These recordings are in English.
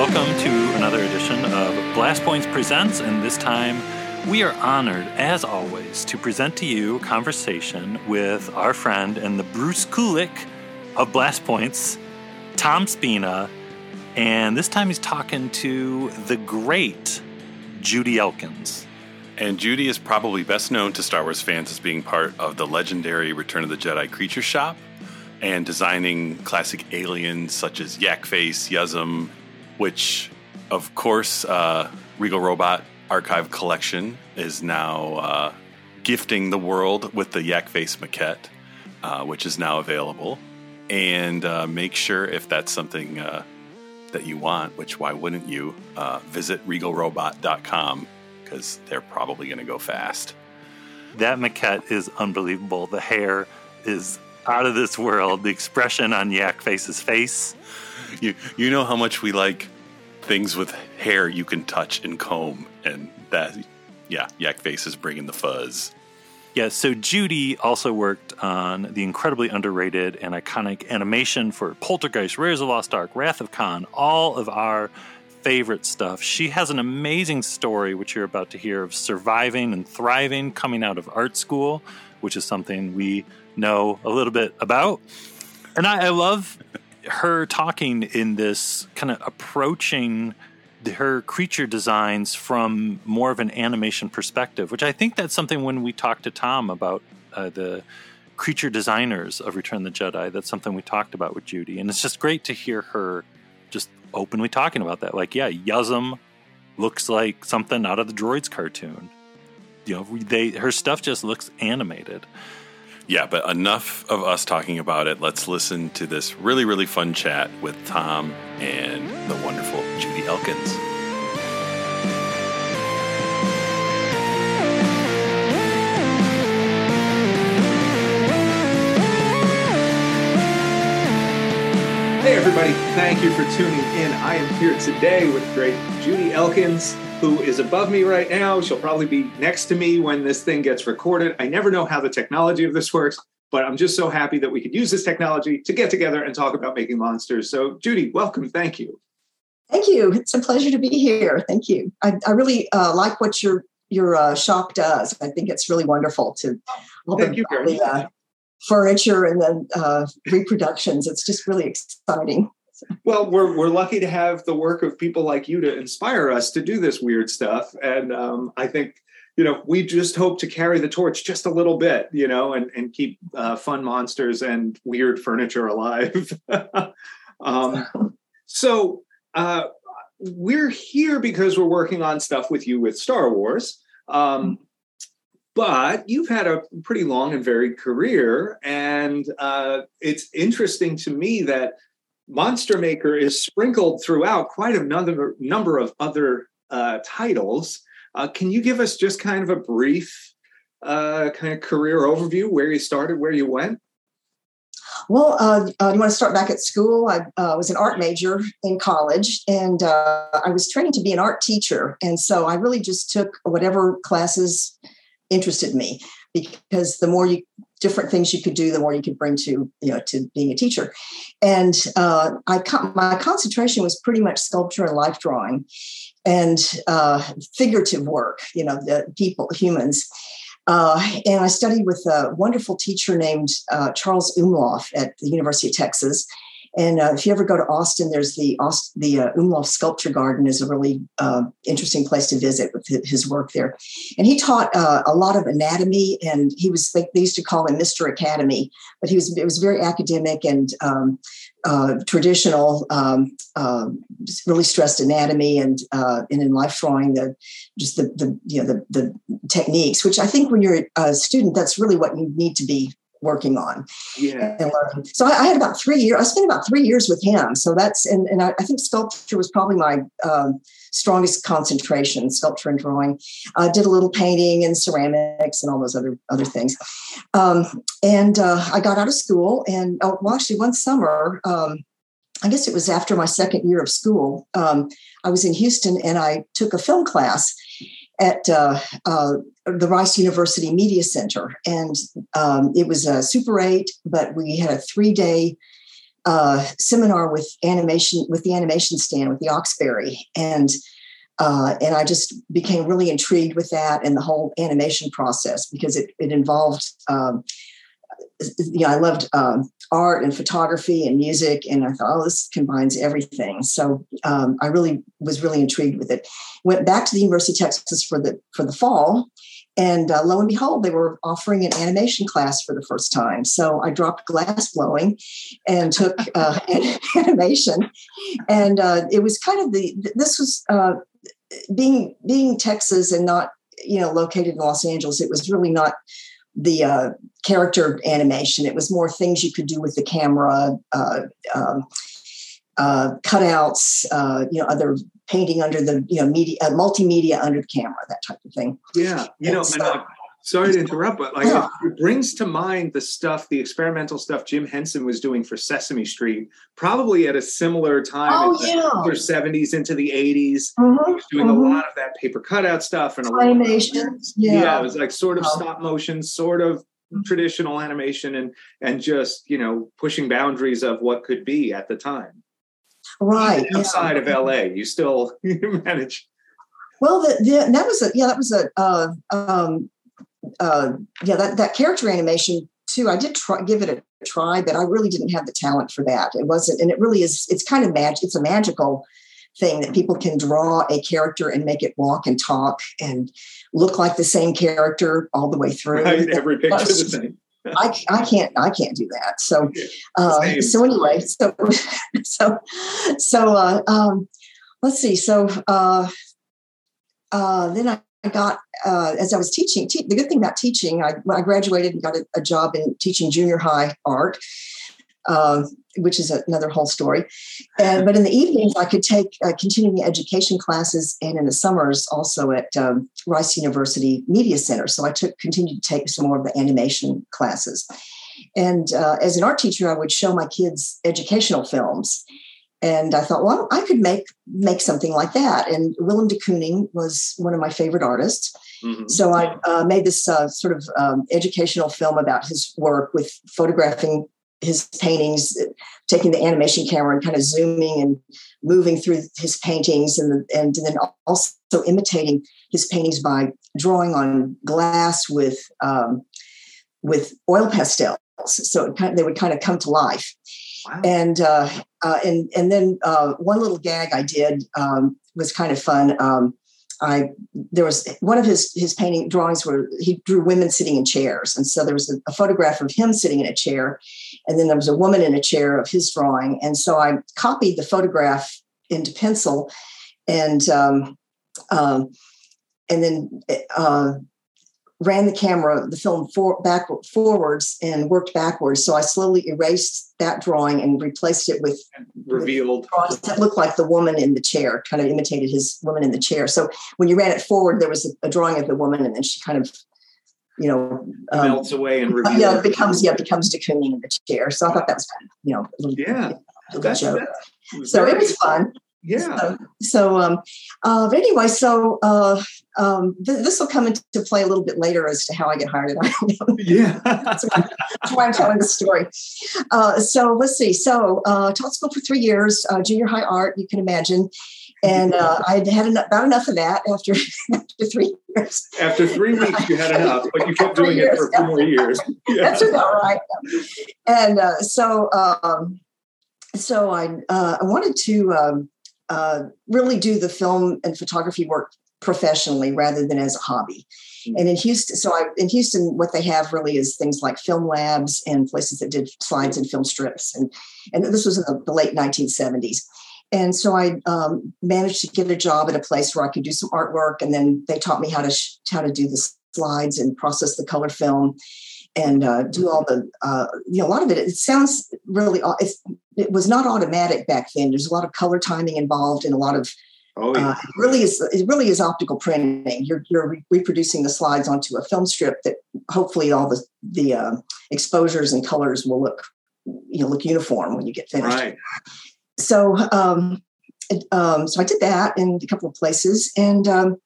welcome to another edition of Blast Points Presents, and this time we are honored, as always, to present to you a conversation with our friend and the Bruce Kulick of Blast Points, Tom Spina, and this time he's talking to the great Judy Elkins. And Judy is probably best known to Star Wars fans as being part of the legendary Return of the Jedi Creature Shop and designing classic aliens such as Yak Face, Yuzzum, which, of course, uh, Regal Robot Archive Collection is now uh, gifting the world with the Yak Face maquette, uh, which is now available. And uh, make sure if that's something uh, that you want, which why wouldn't you, uh, visit regalrobot.com because they're probably going to go fast. That maquette is unbelievable. The hair is out of this world. The expression on Yak Face's face. You you know how much we like things with hair you can touch and comb, and that yeah, Yak Face is bringing the fuzz. Yeah, so Judy also worked on the incredibly underrated and iconic animation for Poltergeist, Raiders of Lost Ark, Wrath of Khan, all of our favorite stuff. She has an amazing story, which you're about to hear, of surviving and thriving coming out of art school, which is something we know a little bit about. And I, I love her talking in this kind of approaching her creature designs from more of an animation perspective, which I think that's something when we talked to Tom about uh, the creature designers of Return of the Jedi, that's something we talked about with Judy. And it's just great to hear her just openly talking about that. Like, yeah, Yuzzum looks like something out of the Droids cartoon. You know, they her stuff just looks animated. Yeah, but enough of us talking about it. Let's listen to this really, really fun chat with Tom and the wonderful Judy Elkins. Hey, everybody. Thank you for tuning in. I am here today with great Judy Elkins, who is above me right now. She'll probably be next to me when this thing gets recorded. I never know how the technology of this works, but I'm just so happy that we could use this technology to get together and talk about making monsters. So, Judy, welcome. Thank you. Thank you. It's a pleasure to be here. Thank you. I, I really uh, like what your your uh, shop does. I think it's really wonderful to all Thank the, you very the, uh, furniture and then uh, reproductions. It's just really exciting. Well, we're we're lucky to have the work of people like you to inspire us to do this weird stuff, and um, I think you know we just hope to carry the torch just a little bit, you know, and and keep uh, fun monsters and weird furniture alive. um, so uh, we're here because we're working on stuff with you with Star Wars. Um, but you've had a pretty long and varied career and uh, it's interesting to me that monster maker is sprinkled throughout quite a number, number of other uh, titles uh, can you give us just kind of a brief uh, kind of career overview where you started where you went well, uh, uh, you want to start back at school? I uh, was an art major in college, and uh, I was training to be an art teacher. And so I really just took whatever classes interested me because the more you different things you could do, the more you could bring to you know to being a teacher. And uh, I my concentration was pretty much sculpture and life drawing, and uh, figurative work. You know, the people, humans. Uh, and I studied with a wonderful teacher named uh, Charles Umlauf at the University of Texas. And uh, if you ever go to Austin, there's the the uh, Sculpture Garden is a really uh, interesting place to visit with his work there. And he taught uh, a lot of anatomy, and he was they, used to call him Mister Academy, but he was it was very academic and um, uh, traditional. Um, uh, really stressed anatomy and and in life drawing the just the the you know the the techniques, which I think when you're a student, that's really what you need to be working on yeah. and learning. So I, I, had about three years. I spent about three years with him. So that's and, and I, I think sculpture was probably my um, strongest concentration. Sculpture and drawing. I did a little painting and ceramics and all those other other things. Um, and uh, I got out of school and oh, well, actually one summer. Um, I guess it was after my second year of school. Um, I was in Houston and I took a film class at uh, uh, the Rice University Media Center. And um, it was a Super 8, but we had a three day uh, seminar with animation with the animation stand with the Oxberry, and uh, and I just became really intrigued with that and the whole animation process because it it involved. Um, you I loved um, art and photography and music, and I thought, oh, this combines everything. So um, I really was really intrigued with it. Went back to the University of Texas for the for the fall, and uh, lo and behold, they were offering an animation class for the first time. So I dropped glass blowing and took uh, animation, and uh, it was kind of the this was uh, being being Texas and not you know located in Los Angeles. It was really not the uh, character animation. It was more things you could do with the camera, uh, um, uh, cutouts, uh, you know, other painting under the you know media, uh, multimedia under the camera, that type of thing. Yeah, you know, so, and, sorry to interrupt, but like yeah. it, brings to mind the stuff, the experimental stuff Jim Henson was doing for Sesame Street, probably at a similar time oh, in yeah. the 70s into the 80s. Mm-hmm, he was doing mm-hmm. a lot of that paper cutout stuff and a animation. Yeah. yeah, it was like sort of oh. stop motion, sort of traditional animation and and just you know pushing boundaries of what could be at the time right Even outside yeah. of la you still manage well the, the, that was a yeah that was a uh, um, uh, yeah, that, that character animation too. I did try, give it a try, but I really didn't have the talent for that. It wasn't, and it really is. It's kind of magic. It's a magical thing that people can draw a character and make it walk and talk and look like the same character all the way through. Right, every picture the same. I, I can't I can't do that. So uh, so anyway, so so so uh, um, let's see. So uh, uh, then I I got uh, as I was teaching. Te- the good thing about teaching, I, I graduated and got a, a, job in teaching junior high art, uh, which is another whole story. But in the evenings, I could take uh, continuing education classes, and in the summers also at um, Rice University Media Center. So I took continued to take some more of the animation classes. And uh, as an art teacher, I would show my kids educational films and I thought, well, I could make make something like that. And Willem de Kooning was one of my favorite artists. Mm-hmm. So I uh, made this uh, sort of um, educational film about his work with photographing his paintings, taking the animation camera and kind of zooming and moving through his paintings, and and then also imitating his paintings by drawing on glass with um, with oil pastels. So kind of, they would kind of come to life. Wow. And uh, uh, and and then uh, one little gag I did um, was kind of fun. Um, I there was one of his his painting drawings where he drew women sitting in chairs, and so there was a, a, photograph of him sitting in a chair, and then there was a woman in a chair of his drawing, and so I copied the photograph into pencil, and um, um and then uh, ran the camera, the film for, back, forwards and worked backwards. So I slowly erased that drawing and replaced it with revealed with that looked like the woman in the chair, kind of imitated his woman in the chair. So when you ran it forward, there was a, a drawing of the woman, and then she kind of, you know, um, melts away and reveals. Yeah, becomes yeah becomes de Kooning in the chair. So I thought that was kind of you know, little, yeah, little joke. So it was fun. Yeah. So, so um, uh, but anyway, so uh, um, th- this will come into play a little bit later as to how I get hired at Yeah. that's, why, that's, why, I'm telling the story. Uh, so let's see. So uh, taught school for three years, uh, junior high art, you can imagine. And uh, I had enough, about enough of that after, after three years. After three weeks, you had enough, but you kept doing years, it for a few more years. Yeah. That's about right. And uh, so, um, so I, uh, I wanted to um, uh, really do the film and photography work professionally rather than as a hobby. Mm-hmm. And in Houston, so I, in Houston, what they have really is things like film labs and places that did slides and film strips. And, and this was in the, the late 1970s. And so I um, managed to get a job at a place where I could do some artwork. And then they taught me how to, sh- how to do the slides and process the color film and uh, do all the uh, you know a lot of it it sounds really it was not automatic back then there's a lot of color timing involved and a lot of oh, yeah. uh, it really is it really is optical printing you're, you're re- reproducing the slides onto a film strip that hopefully all the the uh, exposures and colors will look you know look uniform when you get finished right. so um, um, so I did that in a couple of places and um,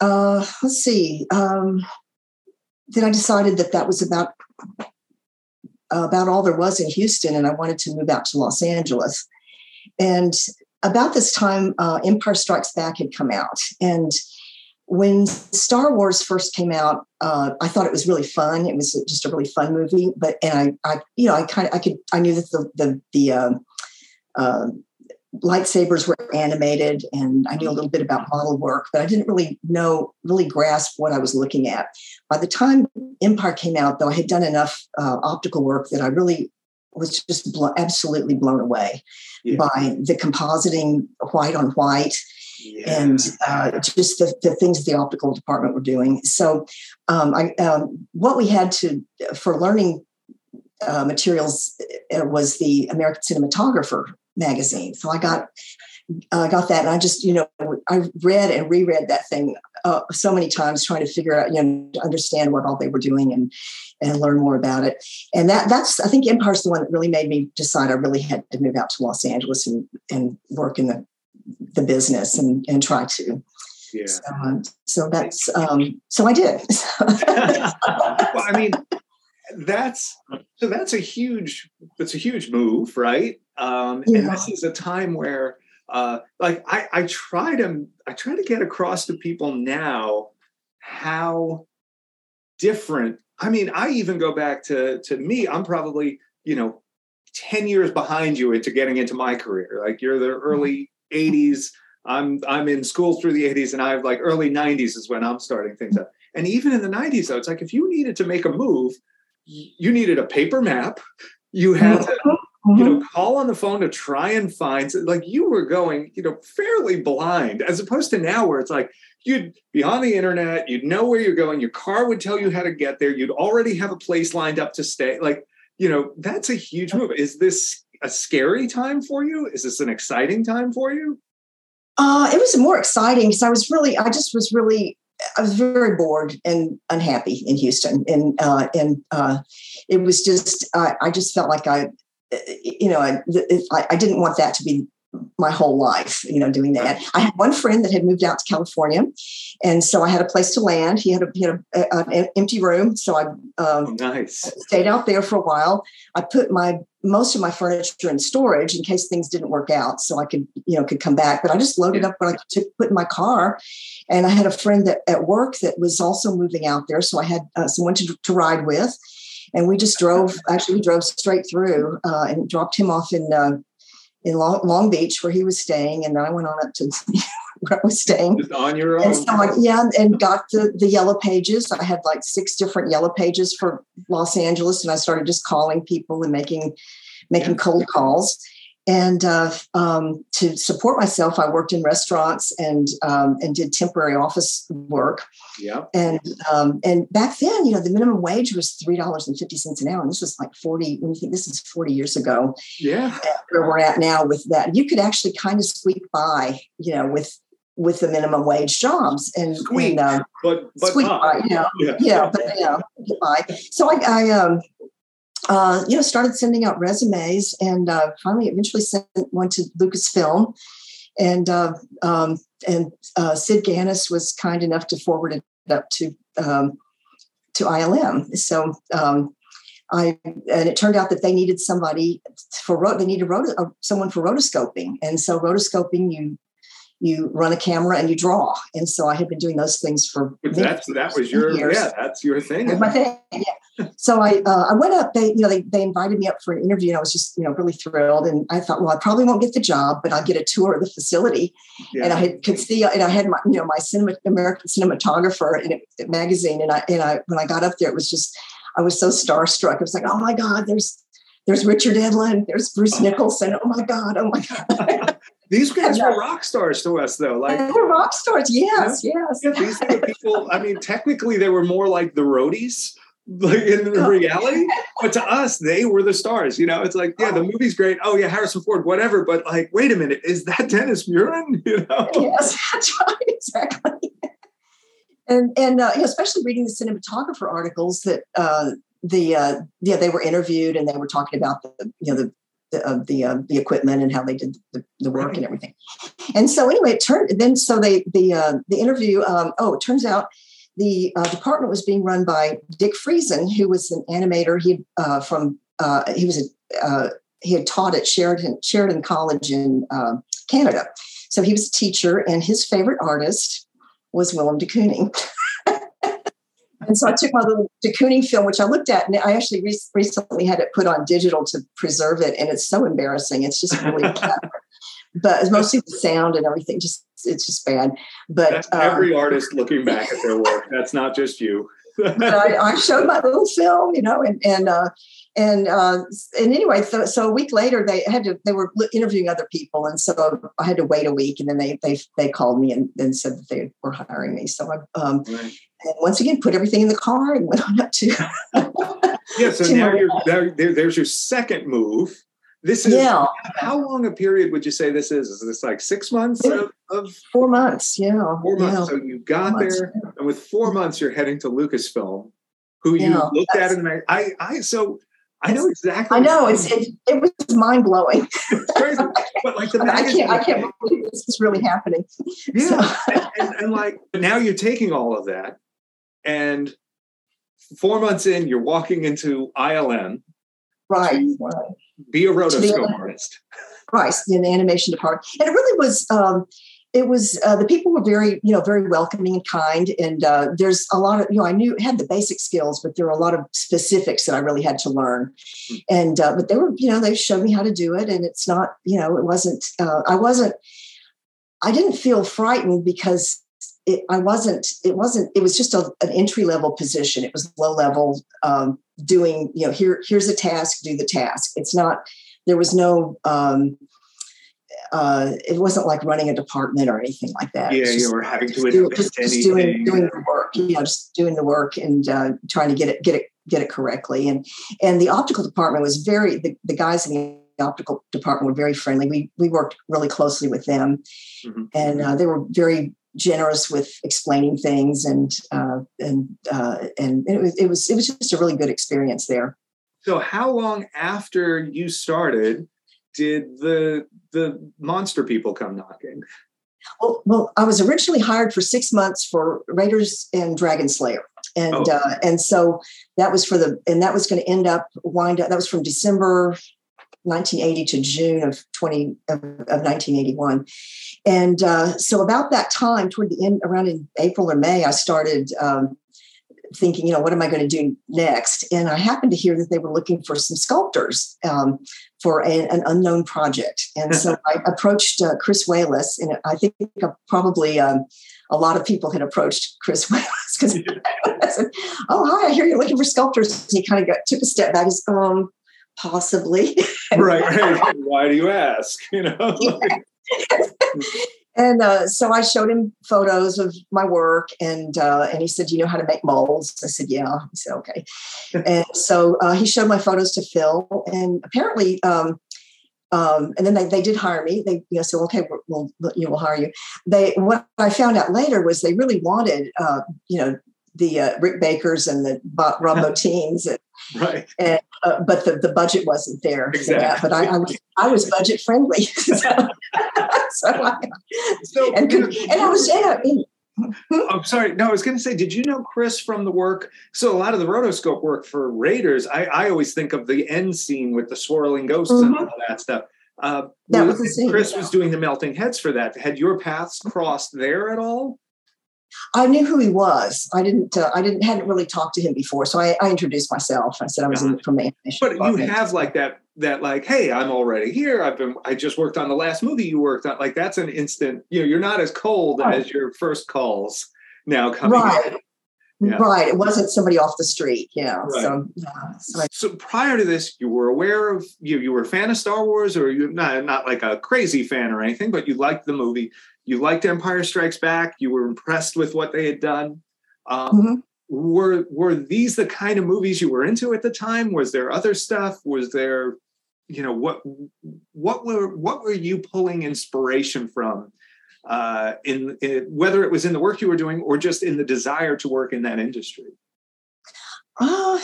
uh, let's see um, then I decided that that was about about all there was in Houston, and I wanted to move out to Los Angeles. And about this time, uh, Empire Strikes Back had come out, and when Star Wars first came out, uh, I thought it was really fun. It was just a really fun movie. But and I, I you know, I kind of I could I knew that the the the uh, uh, lightsabers were animated, and I knew a little bit about model work, but I didn't really know really grasp what I was looking at. By the time Empire came out, though, I had done enough uh, optical work that I really was just blo- absolutely blown away yeah. by the compositing white on white yeah. and uh, just the, the things the optical department were doing. So, um, I, um, what we had to for learning uh, materials uh, was the American Cinematographer magazine. So I got I got that, and I just you know I read and reread that thing uh, so many times, trying to figure out you know understand what all they were doing and and learn more about it. And that that's I think Empire's the one that really made me decide I really had to move out to Los Angeles and and work in the the business and and try to. Yeah. So, um, so that's um, so I did. well, I mean, that's so that's a huge that's a huge move, right? Um, yeah. And this is a time where, uh, like, I I try to I try to get across to people now how different. I mean, I even go back to to me. I'm probably you know 10 years behind you into getting into my career. Like you're the early 80s. I'm I'm in school through the 80s, and I have like early 90s is when I'm starting things up. And even in the 90s, though, it's like if you needed to make a move, you needed a paper map. You had to, mm-hmm. you know, call on the phone to try and find. Like you were going, you know, fairly blind, as opposed to now where it's like you'd be on the internet, you'd know where you're going, your car would tell you how to get there, you'd already have a place lined up to stay. Like, you know, that's a huge move. Is this a scary time for you? Is this an exciting time for you? Uh, it was more exciting because I was really, I just was really, I was very bored and unhappy in Houston, and uh, and uh, it was just, I, I just felt like I, you know, I, I didn't want that to be my whole life, you know, doing that. I had one friend that had moved out to California, and so I had a place to land. He had a, he had a, a, an empty room, so I um, nice stayed out there for a while. I put my most of my furniture in storage in case things didn't work out, so I could you know could come back. But I just loaded yeah. up what I could put in my car, and I had a friend that at work that was also moving out there, so I had uh, someone to, to ride with. And we just drove. Actually, we drove straight through uh, and dropped him off in uh, in Long, Long Beach where he was staying, and then I went on up to where I was staying. Just on your own. And so I, yeah, and got the the yellow pages. I had like six different yellow pages for Los Angeles, and I started just calling people and making making yeah. cold calls. And uh, um, to support myself, I worked in restaurants and um, and did temporary office work. Yeah. And um, and back then, you know, the minimum wage was three dollars and fifty cents an hour, and this was like forty. When you think this is forty years ago, yeah, where we're at now with that, you could actually kind of squeak by, you know, with with the minimum wage jobs and squeak, and, uh, but but squeak by, you know, yeah, yeah but you know, get by. So I, I um uh, you know, started sending out resumes and uh, finally eventually sent one to Lucasfilm. And uh, um, and uh, Sid Ganis was kind enough to forward it up to um, to ILM. So um, I and it turned out that they needed somebody for they needed roto, uh, someone for rotoscoping, and so rotoscoping you you run a camera and you draw. And so I had been doing those things for that's that was your years. yeah that's your thing. my thing. Yeah. So I uh, I went up. They you know they they invited me up for an interview and I was just you know really thrilled. And I thought, well, I probably won't get the job, but I'll get a tour of the facility. Yeah. And I had, could see and I had my you know my cinema, American cinematographer in a magazine. And I and I when I got up there, it was just I was so starstruck. I was like, oh my god, there's there's Richard Edlund, there's Bruce Nicholson. Oh my God, oh my God. These guys were rock stars to us, though. Like they were rock stars, yes, yes. Yeah, these are the people. I mean, technically, they were more like the roadies, like in reality. But to us, they were the stars. You know, it's like, yeah, the oh. movie's great. Oh yeah, Harrison Ford, whatever. But like, wait a minute, is that Dennis Muren? You know? Yes, that's right, exactly. And and uh, you know, especially reading the cinematographer articles that uh, the uh, yeah they were interviewed and they were talking about the you know the of the uh, the equipment and how they did the, the work right. and everything. And so anyway, it turned then so they the uh, the interview. Um, oh, it turns out the uh, department was being run by Dick Friesen, who was an animator. He uh, from uh, he was a uh, he had taught at Sheridan Sheridan College in uh, Canada, so he was a teacher, and his favorite artist was Willem de Kooning. and so I took my little de Kooning film, which I looked at, and I actually re- recently had it put on digital to preserve it, and it's so embarrassing. It's just really but it's mostly the sound and everything. Just it's just bad. But um, every artist looking back at their work. That's not just you. but I, I, showed my little film, you know, and and uh, and uh, and anyway, so, so, a week later they had to they were interviewing other people, and so I had to wait a week, and then they they they called me and, and said that they were hiring me. So I um, right. and once again put everything in the car and went on up to. yeah, so now you're there, there's your second move this is yeah. how long a period would you say this is? Is this like six months of, of four months? Yeah. Four months. Yeah. So you got four there, months. and with four months, you're heading to Lucasfilm, who you yeah, looked at in the I I so I know exactly. I know it's it, it was mind blowing. crazy, but like the I can't I can't believe this is really happening. Yeah, so. and, and, and like now you're taking all of that, and four months in, you're walking into ILM, right, right be a rotoscope artist. Right, in the animation department. And it really was, um, it was, uh, the people were very, you know, very welcoming and kind. And uh, there's a lot of, you know, I knew, had the basic skills, but there were a lot of specifics that I really had to learn. Mm-hmm. And, uh, but they were, you know, they showed me how to do it. And it's not, you know, it wasn't, uh, I wasn't, I didn't feel frightened because it, I wasn't, it wasn't, it was just a, an entry level position. It was low level, um, doing, you know, here, here's a task, do the task. It's not, there was no, um, uh, it wasn't like running a department or anything like that. Yeah, you were having to do, just, just doing, doing the work. Yeah, just doing the work and uh, trying to get it, get it, get it correctly. And and the optical department was very the, the guys in the optical department were very friendly. We we worked really closely with them, mm-hmm. and uh, they were very generous with explaining things and uh, and uh, and it was, it was it was just a really good experience there. So, how long after you started did the the monster people come knocking? Well, well, I was originally hired for six months for Raiders and Dragon Slayer, and oh. uh, and so that was for the and that was going to end up wind up. That was from December 1980 to June of 20 of, of 1981. And uh, so about that time, toward the end, around in April or May, I started um, thinking, you know, what am I going to do next? And I happened to hear that they were looking for some sculptors um, for a, an unknown project. And so I approached uh, Chris Walas, and I think probably um, a lot of people had approached Chris Walas because I said, "Oh, hi, I hear you're looking for sculptors." And he kind of got, took a step back. He's, um, possibly. right, right. Why do you ask? You know. and uh, so I showed him photos of my work, and uh, and he said, "You know how to make molds?" I said, "Yeah." He said, "Okay." and so uh, he showed my photos to Phil, and apparently. Um, um, and then they, they did hire me. They you know said, okay, we'll, we'll you know, we'll hire you. They what I found out later was they really wanted uh, you know the uh, Rick Bakers and the Rob Bottin's and right. And, uh, but the, the budget wasn't there exactly. But I, I, was I was budget friendly, so, so, I, so and, could, and I was yeah. Mean, I'm sorry. No, I was going to say, did you know Chris from the work? So a lot of the rotoscope work for Raiders, I, I always think of the end scene with the swirling ghosts mm-hmm. and all that stuff. Uh, that was, Chris was doing the melting heads for that. Had your paths crossed there at all? I knew who he was. I didn't. Uh, I didn't. hadn't really talked to him before, so I, I introduced myself. I said I was in, from the animation. But department. you have like that. That like, hey, I'm already here. I've been. I just worked on the last movie you worked on. Like that's an instant. You know, you're not as cold right. as your first calls now coming. Right. Yeah. Right. It wasn't somebody off the street. Yeah. Right. So, yeah. So, I, so, prior to this, you were aware of you. You were a fan of Star Wars, or you not not like a crazy fan or anything, but you liked the movie you liked Empire Strikes Back. You were impressed with what they had done. Um, mm-hmm. Were were these the kind of movies you were into at the time? Was there other stuff? Was there, you know, what what were what were you pulling inspiration from? Uh, in, in whether it was in the work you were doing or just in the desire to work in that industry. Uh,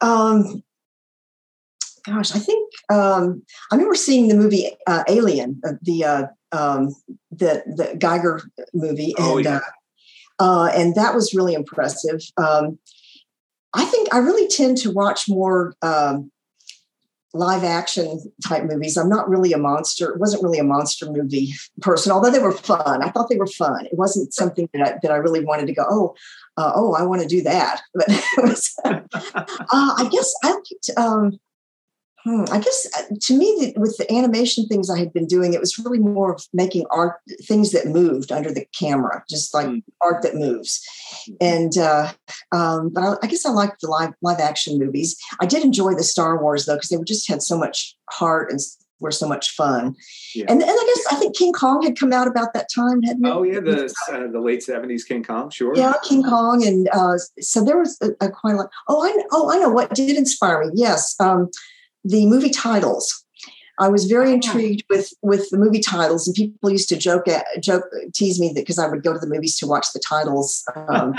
um, gosh, I think um, I remember seeing the movie uh, Alien, uh, the uh, um, the the Giger movie, oh, and oh, yeah. uh, uh, and that was really impressive. Um, I think I really tend to watch more um, live action type movies. I'm not really a monster. It wasn't really a monster movie person, although they were fun. I thought they were fun. It wasn't something that I, that I really wanted to go. Oh, uh, oh, I want to do that. But was, uh, I guess I liked. Um, Hmm, I guess uh, to me, the, with the animation things I had been doing, it was really more of making art, things that moved under the camera, just like mm. art that moves. Mm-hmm. And uh, um, but I, I, guess I liked the live live action movies. I did enjoy the Star Wars though, because they just had so much heart and were so much fun. Yeah. And, and I guess I think King Kong had come out about that time, hadn't it? Oh yeah, the uh, the late seventies King Kong, sure. Yeah, King Kong, and uh, so there was a, a quite a lot. Oh, I oh I know what did inspire me. Yes. Um, the movie titles. I was very oh. intrigued with with the movie titles, and people used to joke at, joke tease me that because I would go to the movies to watch the titles. Um,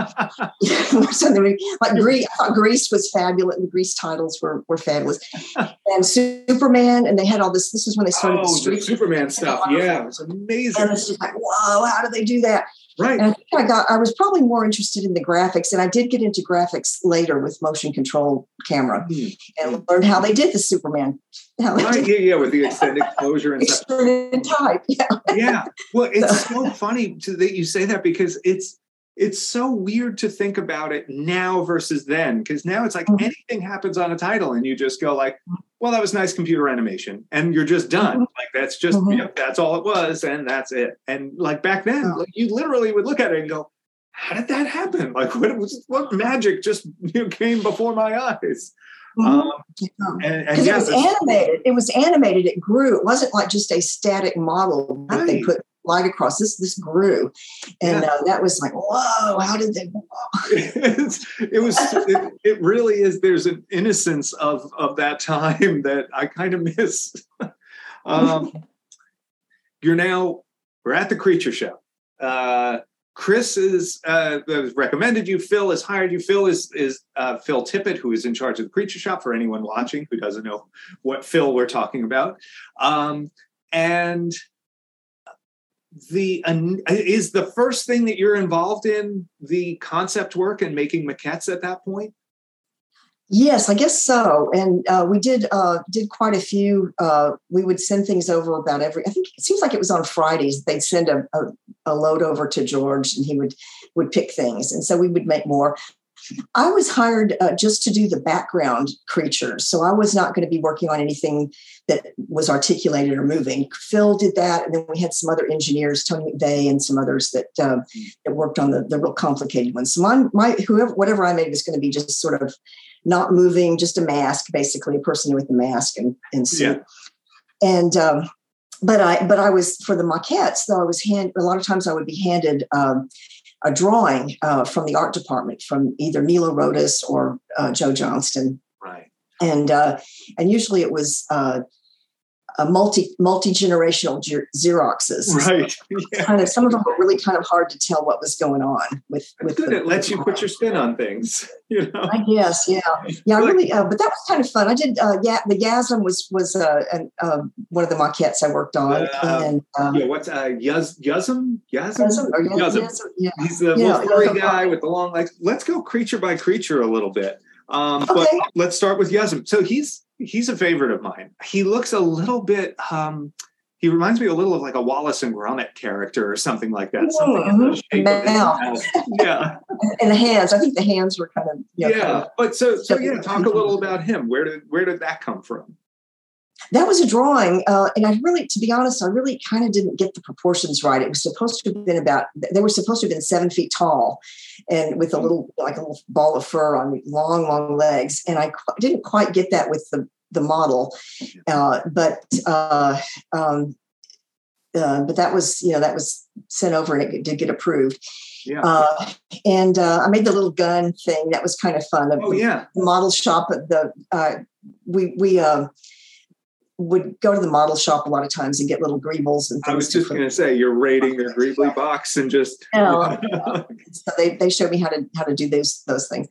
something like Grease, I thought Grease was fabulous. And the Grease titles were were fabulous, and Superman, and they had all this. This is when they started oh, the, the Superman stuff. Yeah, it was amazing. And it's just like, whoa, how did they do that? Right. And I think I got I was probably more interested in the graphics, and I did get into graphics later with motion control camera mm-hmm. and learned how they did the Superman. Right, yeah, yeah, with the extended closure and extended type. Yeah. yeah. Well, it's so, so funny to, that you say that because it's it's so weird to think about it now versus then because now it's like mm-hmm. anything happens on a title and you just go like well that was nice computer animation and you're just done. Mm-hmm. like that's just mm-hmm. yep, that's all it was and that's it. And like back then like, you literally would look at it and go how did that happen? Like what was what magic just you know, came before my eyes? Mm-hmm. um, and, and yes, it was animated. It was animated. It grew. It wasn't like just a static model that right. they put light across. This this grew, and yeah. uh, that was like, whoa! How did they? it was. It, it, really is. There's an innocence of of that time that I kind of miss. um, you're now we're at the creature show. Uh, Chris is uh, recommended you. Phil has hired you. Phil is is uh, Phil Tippett, who is in charge of the Creature Shop. For anyone watching who doesn't know what Phil we're talking about, um, and the is the first thing that you're involved in the concept work and making maquettes at that point? Yes i guess so. And uh, we did uh, did quite a few uh, we would send things over about every i think it seems like it was on fridays they'd send a, a, a load over to george and he would would pick things. And so we would make more I was hired uh, just to do the background creatures. So I was not going to be working on anything that was articulated or moving. Phil did that. And then we had some other engineers, Tony McVey and some others that, uh, that worked on the, the real complicated ones. So my, my, whoever, whatever I made was going to be just sort of not moving, just a mask, basically a person with a mask and, and suit. Yeah. And, um, but I, but I was for the maquettes though I was hand, a lot of times I would be handed, um, a drawing uh, from the art department from either Nilo Rodis or uh, Joe Johnston. Right. And uh, and usually it was uh, multi multi generational Xeroxes. Right. Yeah. Kind of some of them were really kind of hard to tell what was going on with. with good. The, it lets you put your spin on things. You know. I guess. Yeah. Yeah. Like, really. Uh, but that was kind of fun. I did. Uh, yeah. The Yasm was was uh, an, uh, one of the maquettes I worked on. Uh, and um, yeah. What's uh, Yaz Yasm Yasm? Yasm. Yeah. He's the yeah, furry guy with the long legs. Let's go creature by creature a little bit. Um, okay. But let's start with Yasm. So he's he's a favorite of mine. He looks a little bit. Um, he reminds me a little of like a Wallace and Gromit character or something like that. Something mm-hmm. Yeah, and the hands. I think the hands were kind of you know, yeah. Kind of but so so yeah, talk a little about him. Where did where did that come from? That was a drawing, uh, and I really, to be honest, I really kind of didn't get the proportions right. It was supposed to have been about. They were supposed to have been seven feet tall, and with a little like a little ball of fur on long, long legs. And I didn't quite get that with the the model, uh, but uh, um, uh, but that was you know that was sent over and it did get approved. Yeah. Uh, and uh, I made the little gun thing. That was kind of fun. The, oh yeah. The model shop. The uh, we we uh, would go to the model shop a lot of times and get little greebles and things. I was just going to say you're raiding their greebly box and just. You know, so they they showed me how to how to do those those things,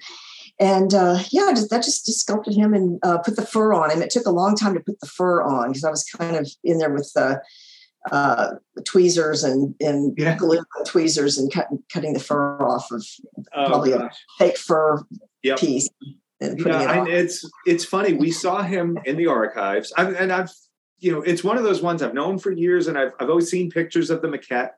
and uh, yeah, just, that just, just sculpted him and uh, put the fur on him. It took a long time to put the fur on because I was kind of in there with the uh, tweezers and and yeah. glue tweezers and cut, cutting the fur off of oh, probably gosh. a fake fur yep. piece and Yeah, putting it I, on. it's it's funny. We saw him in the archives, I've, and I've you know it's one of those ones I've known for years, and I've I've always seen pictures of the maquette,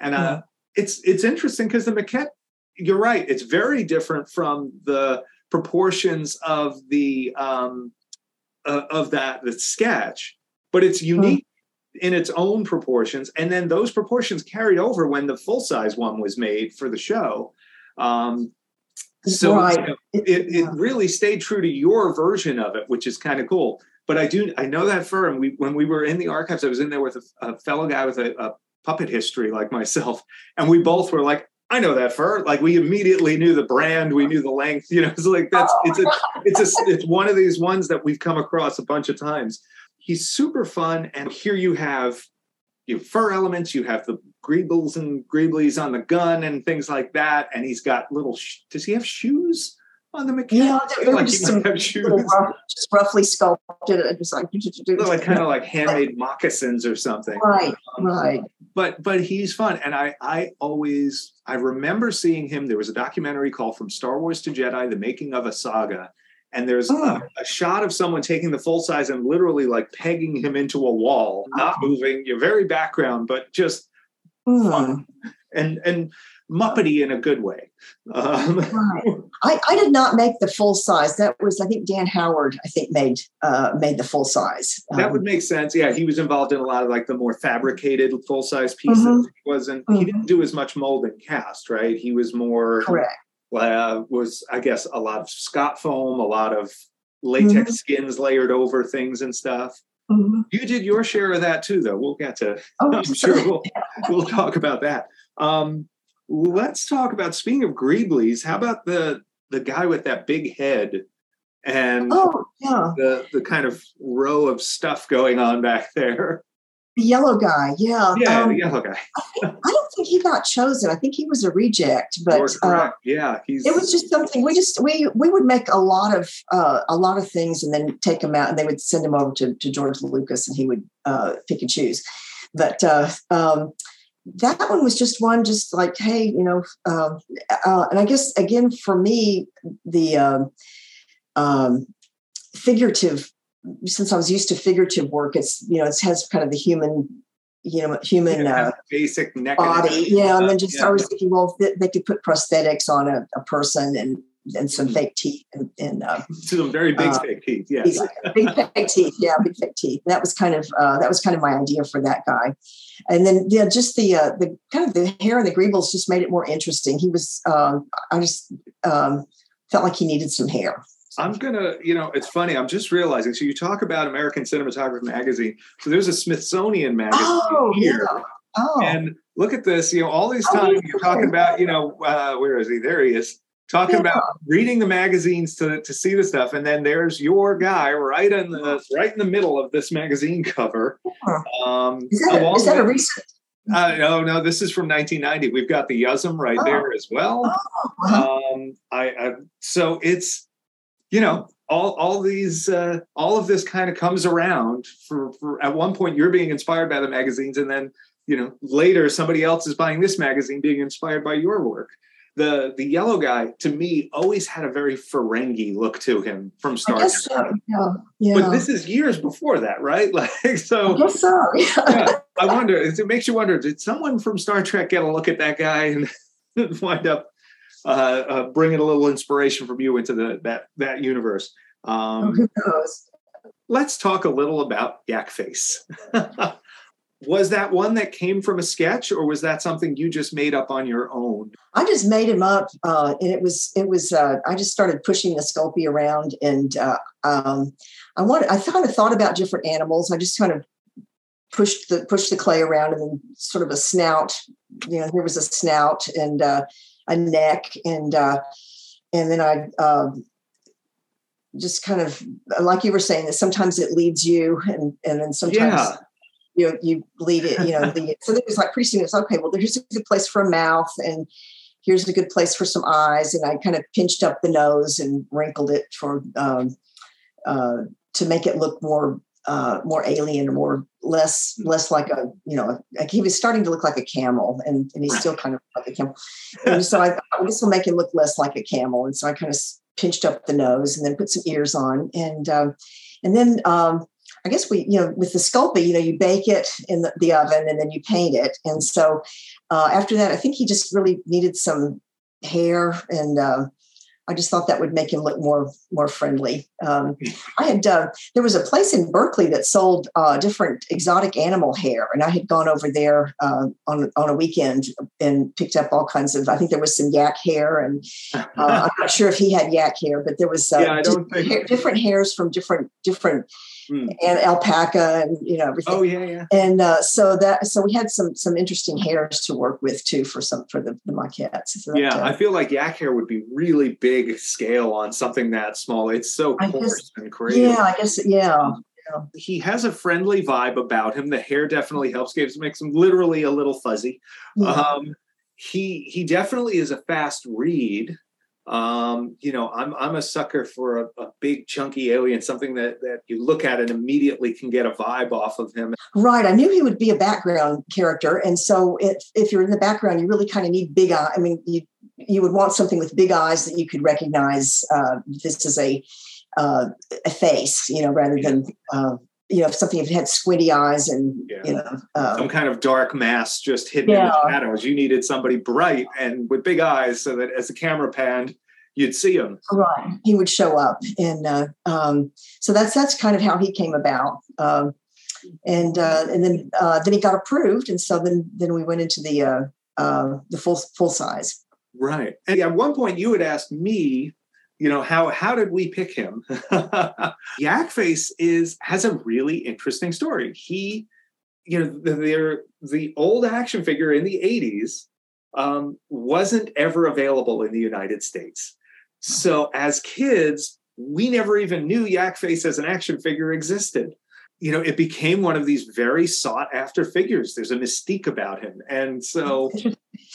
and uh, it's it's interesting because the maquette, you're right, it's very different from the proportions of the um uh, of that the sketch, but it's unique. In its own proportions, and then those proportions carried over when the full size one was made for the show. Um, so Right. it, it really stayed true to your version of it, which is kind of cool. But I do I know that fur, we when we were in the archives, I was in there with a, a fellow guy with a, a puppet history like myself, and we both were like, I know that fur. Like we immediately knew the brand, we knew the length. You know, it's like that's it's a it's a it's one of these ones that we've come across a bunch of times. He's super fun, and here you have you have fur elements. You have the greebles and greeblies on the gun and things like that. And he's got little. Sh- does he have shoes on the mechanic? Yeah, there like he just some have shoes. rough, just roughly sculpted. It was like, like kind of like handmade moccasins or something. right, right. but but he's fun and i i always i remember seeing him there was a documentary called from star wars to jedi the making of a saga and there's Oh. a, a shot of someone taking the full size and literally like pegging him into a wall not moving you're very background but just Hmm, and and muppety in a good way um, right. I, I did not make the full size. That was, I think, Dan Howard. I think made uh, made the full size. that Um, would make sense yeah he was involved in a lot of like the more fabricated full size pieces Mhm. he wasn't he didn't do as much mold and cast right he was more correct. uh, was I guess a lot of Scotfoam, a lot of latex skins layered over things and stuff. Mhm. You did your share of that too, though. We'll get to. Oh, I'm sure we'll we'll talk about that. Um, let's talk about speaking of Greeblies. How about the the guy with that big head and oh, yeah. the the kind of row of stuff going on back there? The yellow guy. Yeah. Yeah, Um, the yellow guy. I don't think he got chosen. I think he was a reject, but uh, yeah, he's it was just something we just we we would make a lot of uh, a lot of things and then take them out and they would send them over to, to George Lucas and he would uh, pick and choose. But uh, um, that one was just one, just like hey, you know, uh, uh, and I guess again for me the um, um, figurative since I was used to figurative work, it's you know it has kind of the human you know human. Yeah, Uh, basic neck body. Yeah, and then just Yeah. I was thinking, well, they, they could put prosthetics on a, a person and and some Mhm. fake teeth and, and uh, some very big Uh, fake teeth. Yeah, big fake teeth. Yeah, big fake teeth. That was kind of uh, that was kind of my idea for that guy. And then yeah, just the uh, the kind of the hair and the greebles just made it more interesting. He was um, I just um, felt like he needed some hair. I'm gonna, you know, it's funny. I'm just realizing. So you talk about American Cinematography Magazine. So there's a Smithsonian magazine Oh, here, yeah. Oh, and look at this. You know, all these Oh, times yeah. you're talking about, you know, uh, where is he? There he is. Talking Yeah. about reading the magazines to to see the stuff, and then there's your guy right in the right in the middle of this magazine cover. Um, is that, a, is that a recent? Uh, no, no, this is from 1990. We've got the Yuzzum right Oh. there as well. Uh-huh. um I, I so it's you know all all these uh all of this kind of comes around for, for at one point you're being inspired by the magazines and then you know later somebody else is buying this magazine being inspired by your work the the yellow guy to me always had a very ferengi look to him from Star Trek. so. Yeah, yeah. But this is years before that, right? Like I so guess so. Yeah. yeah, I wonder. It makes you wonder. Did someone from Star Trek get a look at that guy and wind up uh, uh, bringing a little inspiration from you into the that that universe? Um, who knows? let's talk a little about Yak Face. was that one that came from a sketch, or was that something you just made up on your own? I just made him up, uh, and it was it was. Uh, I just started pushing the Sculpey around, and uh, um, I wanted. I kind of thought about different animals. I just kind of pushed the pushed the clay around, and then sort of a snout. You know, there was a snout and uh, a neck, and uh, and then I. Um, just kind of like you were saying that sometimes it leads you and and then sometimes Yeah. you you lead it, you know. the, so it was like pretty soon it's okay. Well, there's a good place for a mouth, and here's a good place for some eyes, and I kind of pinched up the nose and wrinkled it for um, uh, to make it look more uh, more alien or more less less like a you know like he was starting to look like a camel, and and he's still kind of like a camel. And so I, I guess will make him look less like a camel, and so I kind of pinched up the nose and then put some ears on. And um, and then um, I guess we, you know, with the Sculpey, you know, you bake it in the, the oven and then you paint it. And so uh, after that, I think he just really needed some hair and uh, I just thought that would make him look more more friendly. Um, I had uh, there was a place in Berkeley that sold uh, different exotic animal hair, and I had gone over there uh, on on a weekend and picked up all kinds of. I think there was some yak hair, and uh, I'm not sure if he had yak hair, but there was uh, yeah, I don't different, hairs from different different mm. and alpaca and you know everything. Oh yeah, yeah. And uh, so that so we had some some interesting hairs to work with too for some for the, the maquettes. So yeah, uh, I feel like yak hair would be really big scale on something that small. It's so coarse guess, and crazy. Yeah, I guess yeah. He has a friendly vibe about him. The hair definitely helps. Gives makes him literally a little fuzzy. Yeah. Um, he he definitely is a fast read um, you know, I'm I'm a sucker for a, a, big chunky alien, something that that you look at and immediately can get a vibe off of him. Right. I knew he would be a background character, and so if if you're in the background, you really kind of need big eye. I mean, you you would want something with big eyes that you could recognize. Uh, this is a uh, a face, you know, rather than uh, you know, something if it had squinty eyes and yeah. you know um, some kind of dark mass just hidden yeah. in the shadows. You needed somebody bright and with big eyes, so that as the camera panned, you'd see him. Right, he would show up, and uh, um, so that's that's kind of how he came about. Um, and uh, and then uh, then he got approved, and so then then we went into the uh, uh, the full full size. Right, and at one point you had asked me you know how how did we pick him? Yakface is has a really interesting story. He you know they're the old action figure in the 80s um, wasn't ever available in the united states. So as kids we never even knew yakface as an action figure existed. You know it became one of these very sought after figures. There's a mystique about him. And so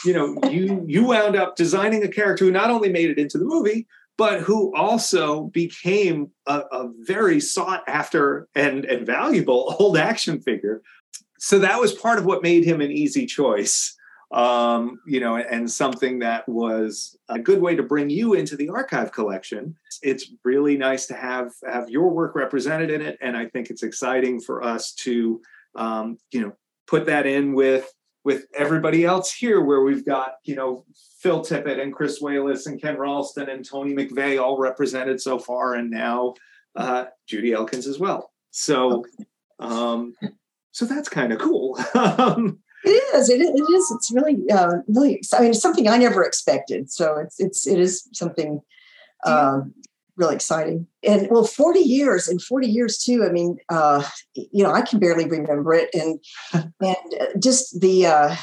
you know you you wound up designing a character who not only made it into the movie but who also became a, a very sought after and, and valuable old action figure. So that was part of what made him an easy choice. Um, you know, and something that was a good way to bring you into the archive collection. It's really nice to have have your work represented in it, and I think it's exciting for us to, um, you know, put that in with with everybody else here, where we've got you know Phil Tippett and Chris Walas and Ken Ralston and Tony McVey all represented so far, and now uh, Judy Elkins as well. So, um, so that's kind of cool. it is. It, it is. It's really, uh, really. I mean, it's something I never expected. So it's it's it is something. Um, really exciting. And well, 40 years and 40 years too. I mean, uh, you know, I can barely remember it. And, and uh, just the, uh,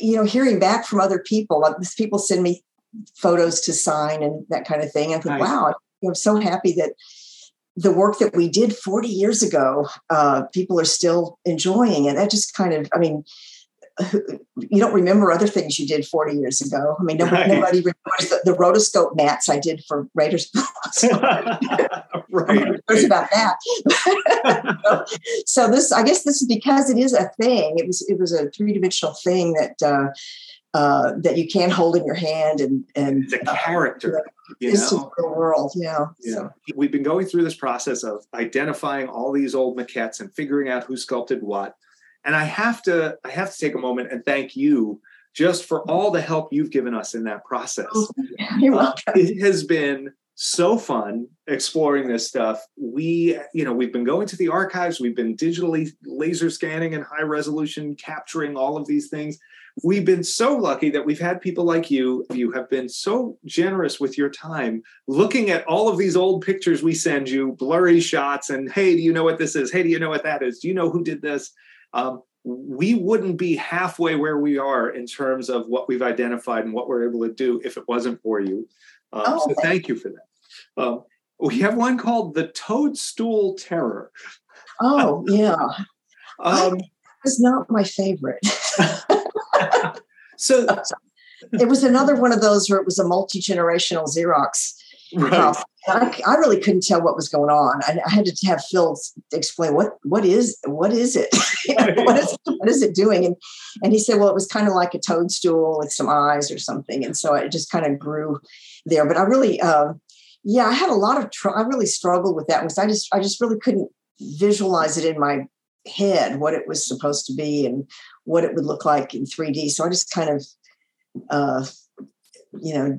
you know, hearing back from other people, like people send me photos to sign and that kind of thing. I think, nice. wow, I'm so happy that the work that we did 40 years ago, uh, people are still enjoying. And that just kind of, I mean, you don't remember other things you did 40 years ago. I mean, nobody, right. nobody remembers the, the, rotoscope mats I did for Raiders. right. There's about that. so this, I guess this is because it is a thing. It was, it was a three dimensional thing that, uh, uh, that you can hold in your hand and, and it's a uh, character. Uh, you know? the world, yeah. yeah. So. We've been going through this process of identifying all these old maquettes and figuring out who sculpted what and I have to I have to take a moment and thank you just for all the help you've given us in that process. Oh, you're welcome. It has been so fun exploring this stuff. We, you know, we've been going to the archives, we've been digitally laser scanning and high resolution capturing all of these things. We've been so lucky that we've had people like you. You have been so generous with your time looking at all of these old pictures we send you, blurry shots, and hey, do you know what this is? Hey, do you know what that is? Do you know who did this? Um, we wouldn't be halfway where we are in terms of what we've identified and what we're able to do if it wasn't for you. Um, oh, so thank you for that. Um, we have one called the Toadstool Terror. Oh yeah, um, it's not my favorite. so it was another one of those where it was a multi generational Xerox Right. I, I, really couldn't tell what was going on. I, I, had to have Phil explain what what is what is it, what is what is it doing, and and he said, well, it was kind of like a toadstool with some eyes or something, and so it just kind of grew there. But I really, uh, yeah, I had a lot of tr- I really struggled with that because I just I just really couldn't visualize it in my head what it was supposed to be and what it would look like in 3D. So I just kind of, uh, you know,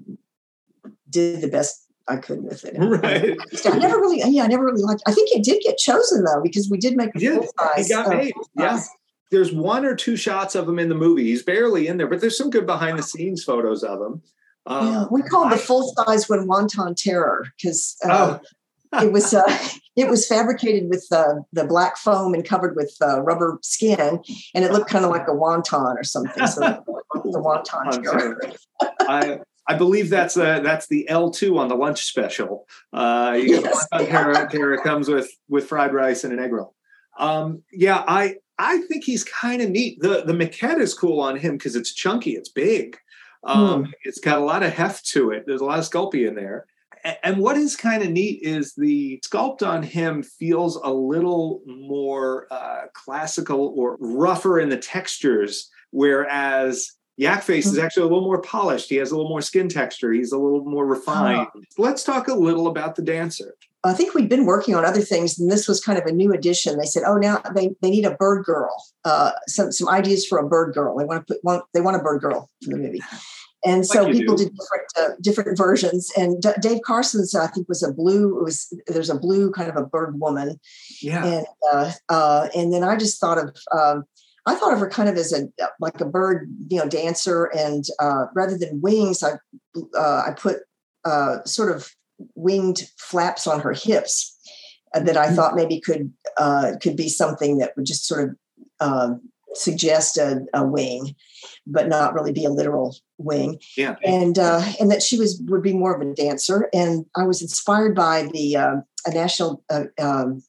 did the best I could with it. Right. I never really, yeah, I never really liked. I think it did get chosen though because we did make a full size. It got made. Yeah. There's one or two shots of him in the movie. He's barely in there, but there's some good behind the scenes photos of him. Um, yeah, we called the full size one Wonton Terror because uh, oh. it was uh, it was fabricated with uh, the black foam and covered with uh, rubber skin, and it looked kind of like a wonton or something. So the Wonton Terror. I, I believe that's uh, that's the L two on the lunch special. Uh, you yes. Comes with with fried rice and an egg roll. Um, yeah, I I think he's kind of neat. The the maquette is cool on him because it's chunky, it's big. Um, mm. It's got a lot of heft to it. There's a lot of Sculpey in there. And what is kind of neat is the sculpt on him feels a little more uh, classical or rougher in the textures, whereas Yak Face is mm-hmm. actually a little more polished. He has a little more skin texture. He's a little more refined. Oh. Let's talk a little about the dancer. I think we'd been working on other things, and this was kind of a new addition. They said, "Oh, now they, they need a bird girl. Uh, some some ideas for a bird girl. They want to put one. They want a bird girl for the movie." And so like people do. did different uh, different versions. And D- Dave Carson's, I think, was a blue. It was there's a blue kind of a bird woman. Yeah. And uh, uh, and then I just thought of um, I thought of her kind of as a like a bird, you know, dancer, and uh, rather than wings, I uh, I put uh, sort of winged flaps on her hips that I mm. thought maybe could uh, could be something that would just sort of um, suggest a, a, wing, but not really be a literal wing. Yeah, and uh, and that she was would be more of a dancer, and I was inspired by the uh, a national um,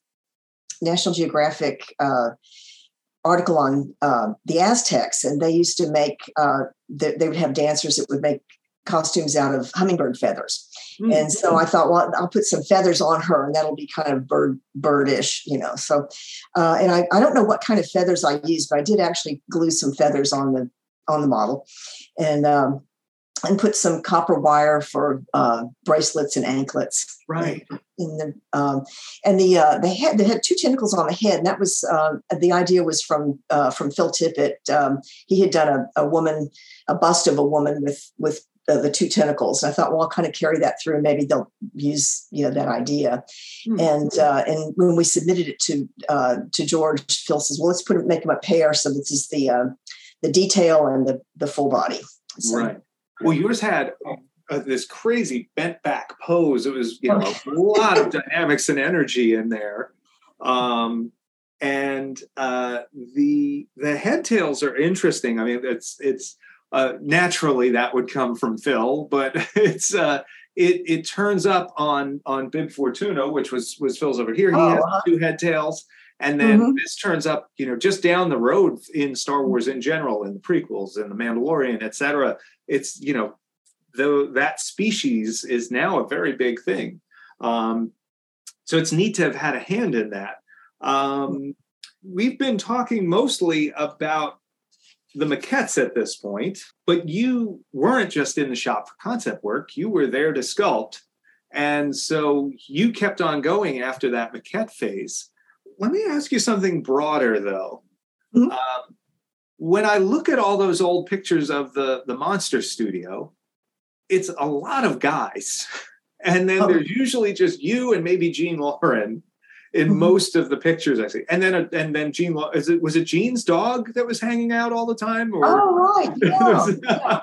National Geographic article on uh, the Aztecs, and they used to make uh, they, they, would have dancers that would make costumes out of hummingbird feathers. Mm-hmm. And so I thought, well, I'll put some feathers on her, and that'll be kind of bird birdish, you know. So, uh, and I, I don't know what kind of feathers I used, but I did actually glue some feathers on the on the model, and um, and put some copper wire for uh, bracelets and anklets. Right. In the um, and the uh, they had they had two tentacles on the head. And that was uh, the idea was from uh, from Phil Tippett. Um, he had done a, a woman a bust of a woman with with the, the two tentacles. And I thought, well, I'll kind of carry that through. Maybe they'll use you know that idea. Mm-hmm. And uh, and when we submitted it to uh, to George, Phil says, well, let's put it make them a pair so this is the the detail and the the full body. So, right. Well, yours had uh, this crazy bent back pose. It was you know a lot of dynamics and energy in there. Um, and uh, the the head tails are interesting. I mean, it's it's uh, naturally that would come from Phil, but it's uh, it it turns up on on Bib Fortuna, which was was Phil's over here. He oh, has two head tails, and then mm-hmm. this turns up, you know, just down the road in Star Wars in general, in the prequels and the Mandalorian, et cetera it's you know though that species is now a very big thing. Um, so it's neat to have had a hand in that. Um, we've been talking mostly about the maquettes at this point but you weren't just in the shop for concept work. You were there to sculpt. And so you kept on going after that maquette phase let me ask you something broader though mm-hmm. um, when I look at all those old pictures of the the monster studio, it's a lot of guys. And then oh. there's usually just you and maybe Jean Lauren in mm-hmm. most of the pictures I see. And then and then Jean is it was it Jean's dog that was hanging out all the time? Or? Oh right, yeah. yeah.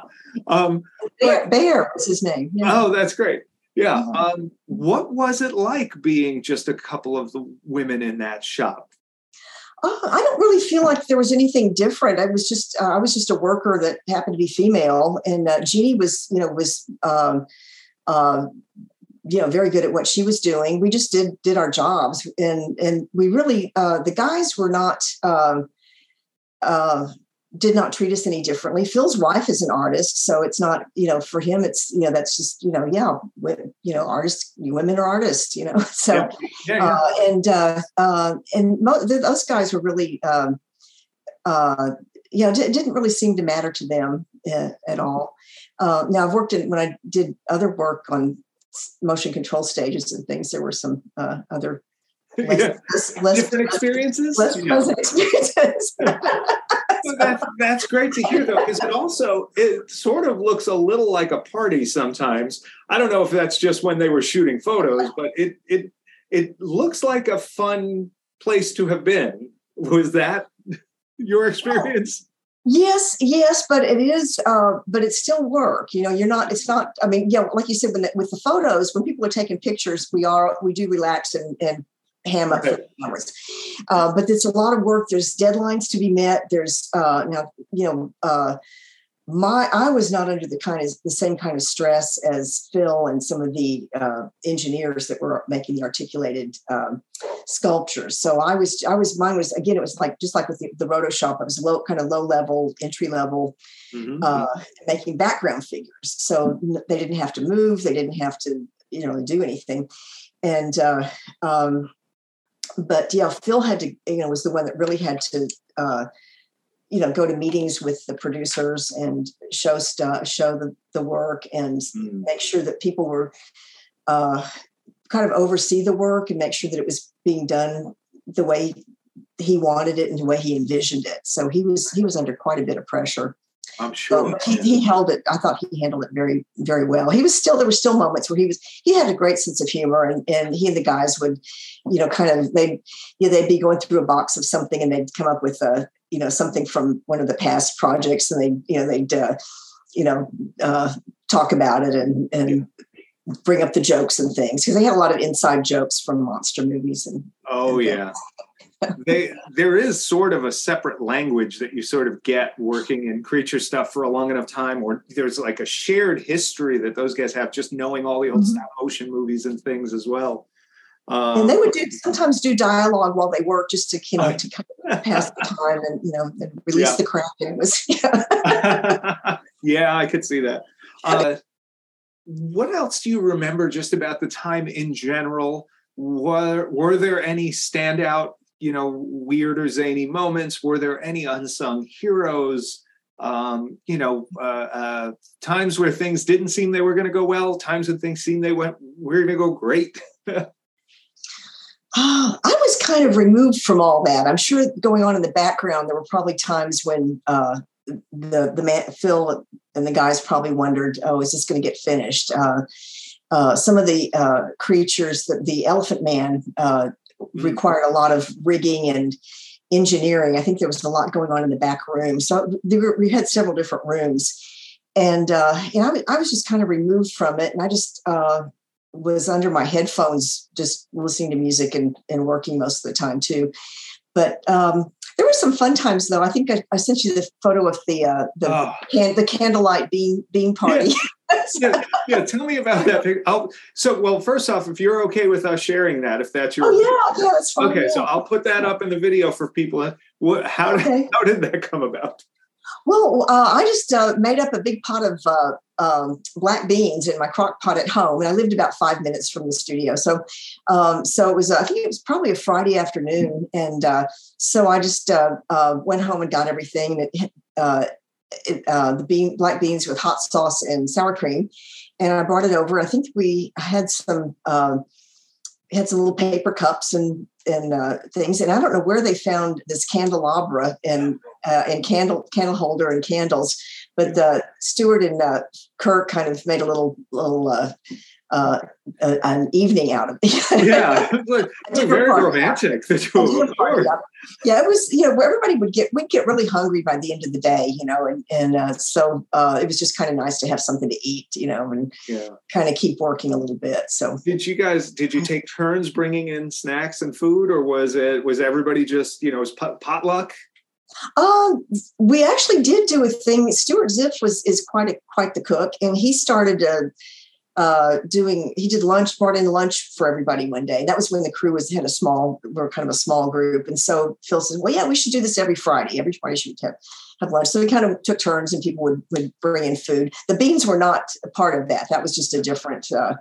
um, Bear, Bear was his name. Yeah. Oh, that's great. Yeah. Um, what was it like being just a couple of the women in that shop? Uh, I don't really feel like there was anything different. I was just uh, I was just a worker that happened to be female, and uh, Jeannie was you know was um, uh, you know very good at what she was doing. We just did did our jobs, and and we really uh, the guys were not. Um, uh, did not treat us any differently. Phil's wife is an artist, so it's not, you know, for him, it's, you know, that's just, you know, yeah, you know, artists, women are artists, you know, so, yeah. Yeah, yeah. Uh, and, uh, uh, and mo- those guys were really, um, uh, you know, it didn't really seem to matter to them uh, at all. Uh, now I've worked in, when I did other work on motion control stages and things, there were some uh, other less, less, less, different experiences, less pleasant experiences. that's, that's great to hear though because it also it sort of looks a little like a party sometimes. I don't know if that's just when they were shooting photos but it it it looks like a fun place to have been. Was that your experience? yes yes but it is uh, but it's still work you know you're not it's not i mean yeah like you said when, with the photos when people are taking pictures we are we do relax and and ham up for hours. Uh, but it's a lot of work. There's deadlines to be met. There's uh, now, you know, uh, my I was not under the kind of the same kind of stress as Phil and some of the uh, engineers that were making the articulated um, sculptures. So I was I was mine was again it was like just like with the, the roto shop. I was low kind of low level entry level mm-hmm. uh, making background figures. So they didn't have to move. They didn't have to you know do anything. And uh, um, but yeah, Phil had to, you know, was the one that really had to, uh, you know, go to meetings with the producers and show stuff, show the, the work and mm. make sure that people were uh, kind of oversee the work and make sure that it was being done the way he wanted it and the way he envisioned it. So he was he was under quite a bit of pressure. I'm sure. he, he, held it. I thought he handled it very, very well. He was still, there were still moments where he was, he had a great sense of humor and, and he and the guys would, you know, kind of, they, you know, they'd be going through a box of something and they'd come up with a, you know, something from one of the past projects and they, you know, they'd, uh, you know, uh, talk about it and, and bring up the jokes and things because they had a lot of inside jokes from monster movies and oh and yeah they there is sort of a separate language that you sort of get working in creature stuff for a long enough time or there's like a shared history that those guys have just knowing all the old mm-hmm. stop motion movies and things as well um, and they would do sometimes do dialogue while they work just to you know to kind of pass the time and you know and release yeah. the crowd it was yeah. yeah i could see that uh, what else do you remember just about the time in general were were there any standout you know weird or zany moments? Were there any unsung heroes? Um, you know uh, uh, times where things didn't seem they were going to go well times when things seemed they went we're going to go great? Oh, i was kind of removed from all that. I'm sure going on in the background there were probably times when uh, the the man phil and the guys probably wondered oh is this going to get finished? Uh, uh, some of the uh, creatures, the, the elephant man uh. Required a lot of rigging and engineering. I think there was a lot going on in the back room. So we had several different rooms. And, uh, I, I, was just kind of removed from it. And I just uh, was under my headphones, just listening to music and, and working most of the time too. But um, there were some fun times, though. I think I, I sent you the photo of the uh, the oh. can, the candlelight bean bean party. Yeah. yeah, tell me about that. I'll, so, well, first off, if you're okay with us sharing that, if that's your, oh yeah, yeah, that's fine. Okay, yeah. so I'll put that up in the video for people. What? How okay. did how did that come about? Well, uh, I just uh, made up a big pot of uh, um, black beans in my crock pot at home, and I lived about five minutes from the studio. So, um, so it was I think it was probably a Friday afternoon, and uh, so I just uh, uh, went home and got everything. It, the bean black beans with hot sauce and sour cream, and I brought it over. I think we had some um, had some little paper cups and and uh, things. And I don't know where they found this candelabra and uh, and candle candle holder and candles, but the Stuart and uh, Kirk kind of made a little little uh, uh, an evening out of it. yeah, it's very romantic. The yeah, it was. You know, everybody would get we'd get really hungry by the end of the day. You know, and and uh, so uh, it was just kind of nice to have something to eat. You know, and yeah. kind of keep working a little bit. So, did you guys did you take turns bringing in snacks and food, or was it was everybody just you know was potluck? Um, we actually did do a thing. Stuart Ziff was is quite a quite the cook, and he started a uh, doing he did lunch brought in lunch for everybody one day that was when the crew was had a small we are kind of a small group and so phil says well yeah we should do this every friday every friday should have have lunch. So we kind of took turns, and people would would bring in food. The beans were not part of that. That was just a different uh,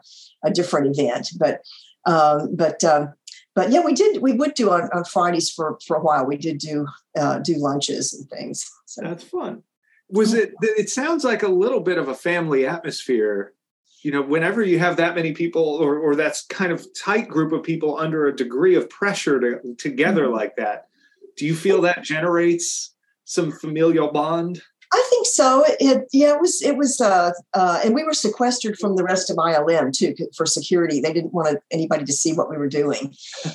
a different event. But um, but um, but yeah, we did we would do on, on Fridays for for a while. We did do uh, do lunches and things. So that's fun. Was it? It sounds like a little bit of a family atmosphere you know whenever you have that many people or or that's kind of tight group of people under a degree of pressure to, together mm-hmm. like that do you feel that generates some familial bond I think so. It, yeah, it was it was, uh, uh, and we were sequestered from the rest of ILM too for security. They didn't want anybody to see what we were doing,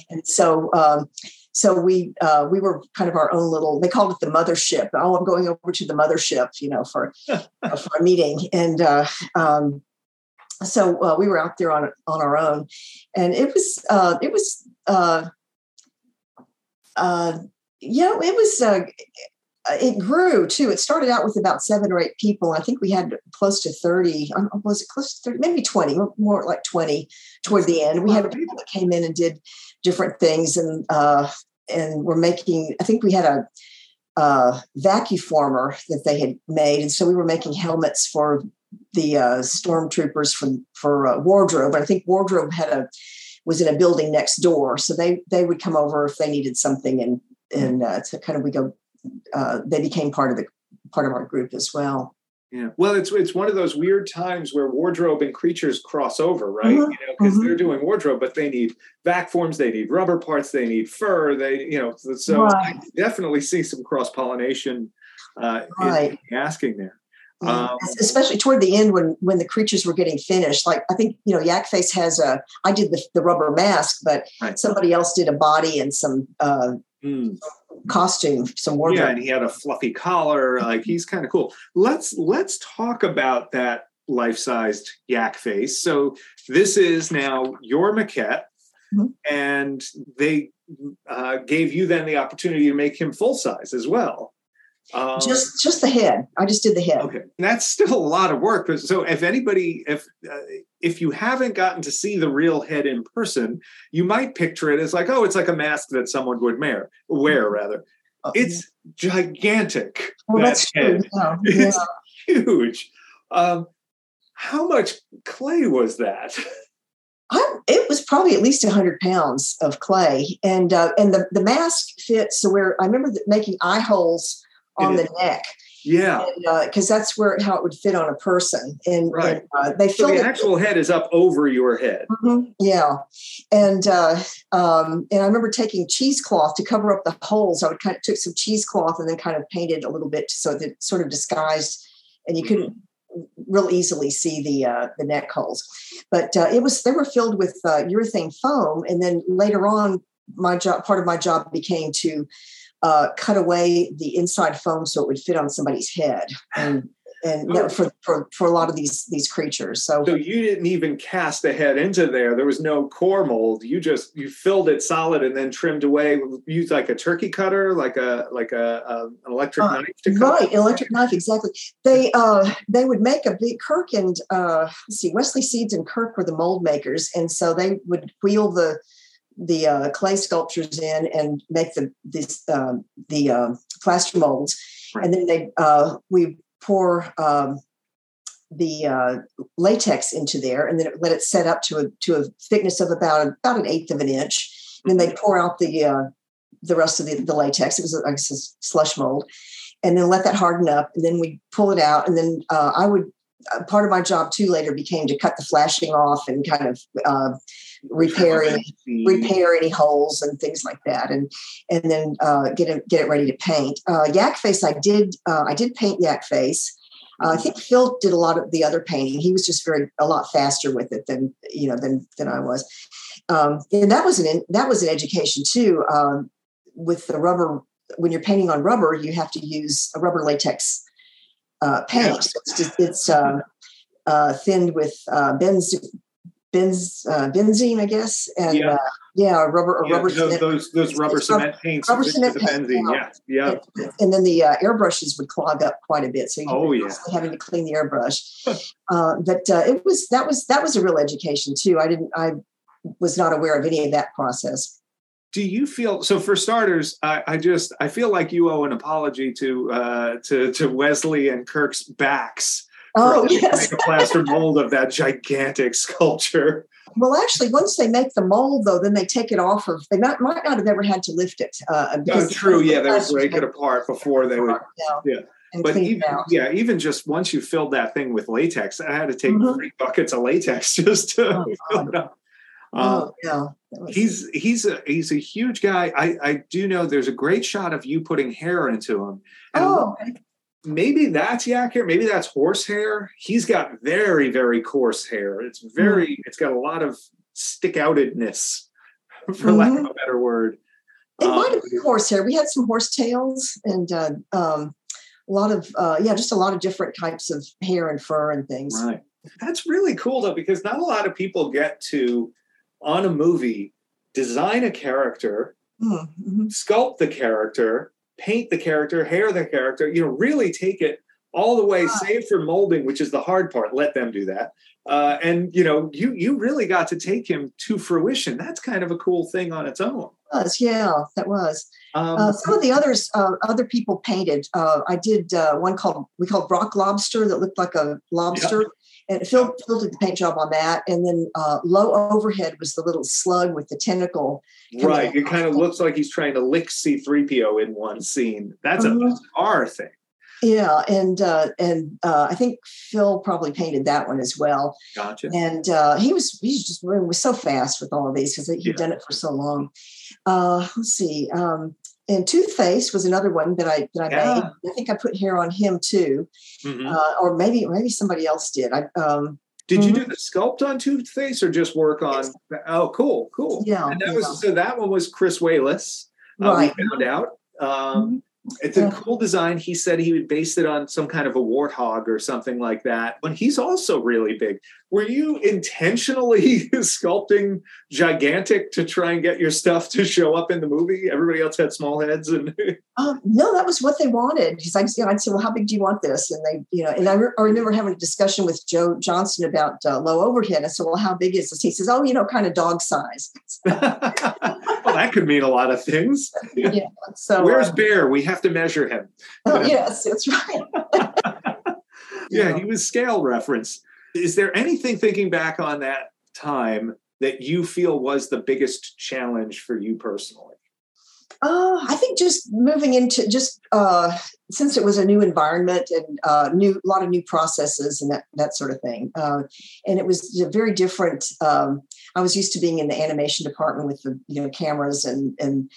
and so um, so we uh, we were kind of our own little. They called it the mothership. Oh, I'm going over to the mothership, you know, for for a meeting, and uh, um, so uh, we were out there on on our own, and it was uh, it was uh, uh, yeah it was uh, it grew too. It started out with about seven or eight people. I think we had close to thirty. Um, was it close to thirty? Maybe twenty, more like twenty toward the end. We had people that came in and did different things, and uh, and we're making. I think we had a uh, vacuformer that they had made, and so we were making helmets for the uh, stormtroopers for for uh, wardrobe. I think wardrobe had a was in a building next door, so they they would come over if they needed something, and and uh, to kind of we go. Uh, they became part of the part of our group as well. Yeah. Well, it's it's one of those weird times where wardrobe and creatures cross over, right? Mm-hmm. You know, because mm-hmm. they're doing wardrobe, but they need vac forms, they need rubber parts, they need fur. They, you know, so right. I definitely see some cross pollination uh, right. in asking there. Um, especially toward the end when when the creatures were getting finished like i think you know yak face has a i did the, the rubber mask but right. somebody else did a body and some uh, mm. costume some wardrobe yeah and he had a fluffy collar like he's kind of cool let's let's talk about that life-sized yak face so this is now your maquette mm-hmm. and they uh, gave you then the opportunity to make him full size as well um, just just the head. I just did the head. Okay, and that's still a lot of work. So if anybody, if uh, if you haven't gotten to see the real head in person, you might picture it as like, oh, it's like a mask that someone would wear. Wear mm-hmm. rather. Uh, it's yeah. gigantic. Well, that that's head. true. Yeah. It's yeah. huge. Um, how much clay was that? I, it was probably at least 100 pounds of clay and uh, and the, the mask fits so where i remember making eye holes on the neck. Yeah, because uh, that's where how it would fit on a person, and, right. and uh, they so the actual it, head is up over your head. Mm-hmm, yeah, and uh, um, and I remember taking cheesecloth to cover up the holes. I would kind of took some cheesecloth and then kind of painted a little bit so that it sort of disguised, and you couldn't real easily see the uh, the neck holes. But uh, it was they were filled with uh, urethane foam, and then later on, my job part of my job became to uh, cut away the inside foam so it would fit on somebody's head and and oh. for, for for a lot of these these creatures so so you didn't even cast the head into there. There was no core mold. You just you filled it solid and then trimmed away used like a turkey cutter like a like a, a an electric uh, knife to cut right electric knife exactly. They uh they would make a big kirk and uh let's see wesley seeds and kirk were the mold makers and so they would wheel the the uh, clay sculptures in and make the this uh, the uh, plaster molds, right. and then they uh, we pour um, the uh, latex into there, and then let it set up to a to a thickness of about about an eighth of an inch. And then they mm-hmm. pour out the uh, the rest of the, the latex. It was I guess a slush mold, and then let that harden up, and then we pull it out, and then I would part of my job too later became to cut the flashing off and kind of uh, repair any, repair any holes and things like that, and and then uh, get it get it ready to paint. Uh, yak face, I did uh, I did paint yak face. Uh, I think Phil did a lot of the other painting. He was just very a lot faster with it than you know than than I was, um, and that was an that was an education too. Um, with the rubber, when you're painting on rubber, you have to use a rubber latex uh, paint. So it's just, it's uh, uh, thinned with uh, benz, benz, uh, benzene, I guess, and yeah, uh, yeah rubber, yeah, rubber those, cement. Those, those rubber cement paints. Rubber cement benzene, yeah, yeah. And, and then the uh, airbrushes would clog up quite a bit, so you oh yeah, having to clean the airbrush. uh, but uh, it was that was that was a real education too. I didn't I was not aware of any of that process. do you feel so for starters I, I, just i feel like you owe an apology to uh to to wesley and kirk's backs oh yes make a plaster mold of that gigantic sculpture well actually once they make the mold though then they take it off of they might, might not have ever had to lift it uh oh, true yeah they would break it apart before they would yeah, yeah. but even yeah even just once you filled that thing with latex i had to take mm-hmm. three buckets of latex just to oh, fill it up oh, yeah he's he's a he's a huge guy. I I do know there's a great shot of you putting hair into him. And oh. Maybe that's yak hair. Maybe that's horse hair. He's got very very coarse hair. It's very. Mm. It's got a lot of stick outedness, for mm-hmm. lack of mm-hmm. a better word. It um, might have been horse hair. We had some horse tails and uh, um, a lot of uh, yeah, just a lot of different types of hair and fur and things. Right. That's really cool though, because not a lot of people get to on a movie, design a character, mm-hmm. sculpt the character, paint the character, hair the character, you know, really take it all the way, save for molding, which is the hard part. Let them do that. Uh, and you know, you you really got to take him to fruition. That's kind of a cool thing on its own. was yeah, that was. Um, uh, some of the others, uh, other people painted. Uh, I did uh, one called we called rock lobster that looked like a lobster. And Phil, Phil did the paint job on that. And then uh, low overhead was the little slug with the tentacle. Right. It kind of looks like he's trying to lick C3PO in one scene. That's a uh-huh. bizarre thing. Yeah, and uh, and uh, I think Phil probably painted that one as well. Gotcha. And uh, he was he was just was so fast with all of these because he'd yeah. done it for so long. Uh, let's see. Um, and Toothface was another one that I that I yeah. made. I think I put hair on him too, mm-hmm. uh, or maybe maybe somebody else did. I um, did you mm-hmm. do the sculpt on Toothface or just work on? Yes. Oh, cool, cool. Yeah, and that yeah. was so that one was Chris Walas. Uh, right. We found out. Um, mm-hmm. It's a cool design. He said he would base it on some kind of a warthog or something like that. But he's also really big. Were you intentionally sculpting gigantic to try and get your stuff to show up in the movie? Everybody else had small heads, and um, no, that was what they wanted. Because I'd, you know, I'd say, "Well, how big do you want this?" And they, you know, and I, re- I remember having a discussion with Joe Johnston about uh, low overhead. I said, "Well, how big is this?" He says, "Oh, you know, kind of dog size." well, that could mean a lot of things. Yeah. So where's uh, Bear? We have to measure him. Oh, yes, that's right. yeah, he was scale reference. Is there anything thinking back on that time that you feel was the biggest challenge for you personally? Uh, I think just moving into just uh, since it was a new environment and uh, new a lot of new processes and that that sort of thing, uh, and it was a very different. Um, I was used to being in the animation department with the you know cameras and and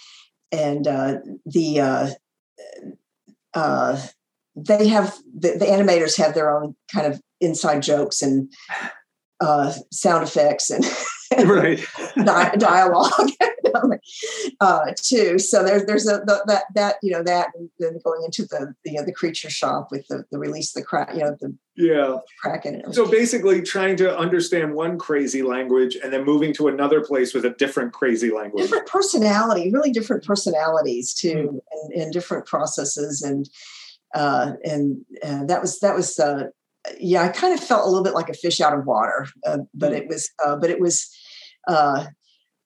and uh, the uh, uh, they have the, the animators have their own kind of inside jokes and uh, sound effects and right di- dialogue uh, too. So there's there's a the, that that you know that and then going into the the, you know, the creature shop with the the release the crack you know the yeah kraken. So basically, trying to understand one crazy language and then moving to another place with a different crazy language. Different personality, really different personalities too, mm. and, and, different processes and. Uh, and uh, that was that was uh, yeah, I kind of felt a little bit like a fish out of water, uh, but mm. it was, uh, but it was, uh,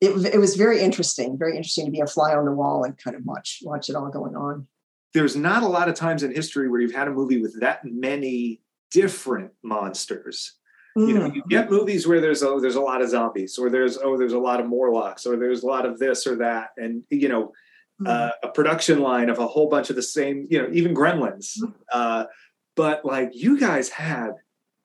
it, it was very interesting, very interesting to be a fly on the wall and kind of watch watch it all going on. There's not a lot of times in history where you've had a movie with that many different monsters. Mm. You know, you get movies where there's oh, there's a lot of zombies, or there's oh, there's a lot of Morlocks, or there's a lot of this or that, and you know, mm. uh, a production line of a whole bunch of the same, you know, even Gremlins. Mm. Uh, but like you guys had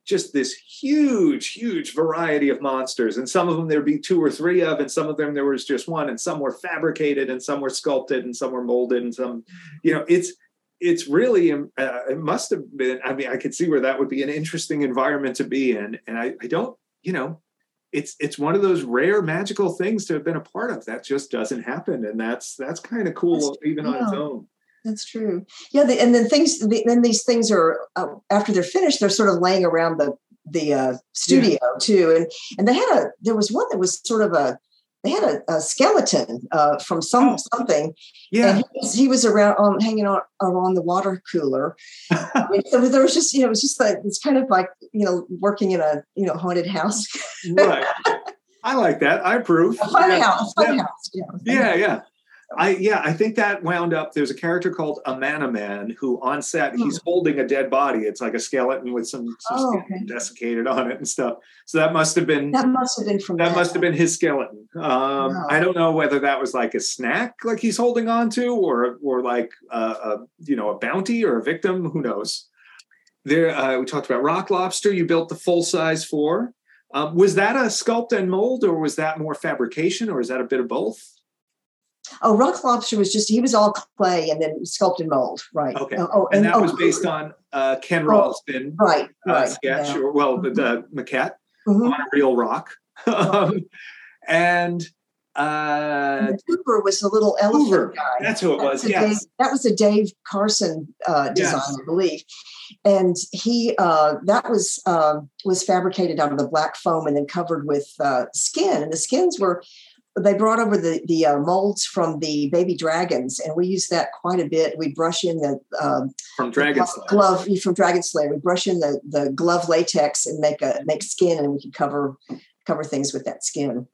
just this huge, huge variety of monsters. And some of them there'd be two or three of, and some of them there was just one, and some were fabricated, and some were sculpted, and some were molded, and some, you know, it's it's really um, uh, it must have been. I mean, I could see where that would be an interesting environment to be in, and I, I don't, you know, it's it's one of those rare magical things to have been a part of that just doesn't happen, and that's that's kind of cool even on its own. That's true. Yeah, the, and then things. The, then these things are uh, after they're finished, they're sort of laying around the the uh, studio yeah. too. And and they had a there was one that was sort of a they had a, a skeleton uh, from some oh. something. Yeah, he was, he was, around um, hanging on around the water cooler. so there was just you know it was just like it's kind of like you know working in a you know haunted house. right. I like that. I approve. A fun yeah. house. Fun yeah. house. Yeah. Yeah, yeah. I yeah, I think that wound up. There's a character called Amanaman who on set he's holding a dead body. It's like a skeleton with some, some Oh, okay. desiccated on it and stuff. So that must have been That must have been from that must have been his skeleton. Um, Wow. I don't know whether that was like a snack, like he's holding on to, or or like uh, a you know a bounty or a victim. Who knows? There, uh, we talked about rock lobster. You built the full size for. Um, was that a sculpt and mold, or was that more fabrication, or is that a bit of both? Oh, Rock Lobster was just he was all clay and then sculpted mold, right? Okay. Oh, oh, And that oh, was based on uh, Ken Oh, Ralston right, uh, right. sketch, yeah. or well, the, the maquette Mhm. on a real rock. um, and uh, And Hoover was the little elephant Hoover, guy. that's who it was. a Yes. Dave, that was a Dave Carson uh, design, Yes. I believe, and he uh, that was um was fabricated out of the black foam and then covered with uh, skin, and the skins were. They brought over the the uh, molds from the baby dragons, and we use that quite a bit. We brush in the um, from Dragonslayer. glove from Dragonslayer. We brush in the the glove latex and make a make skin, and we can cover cover things with that skin.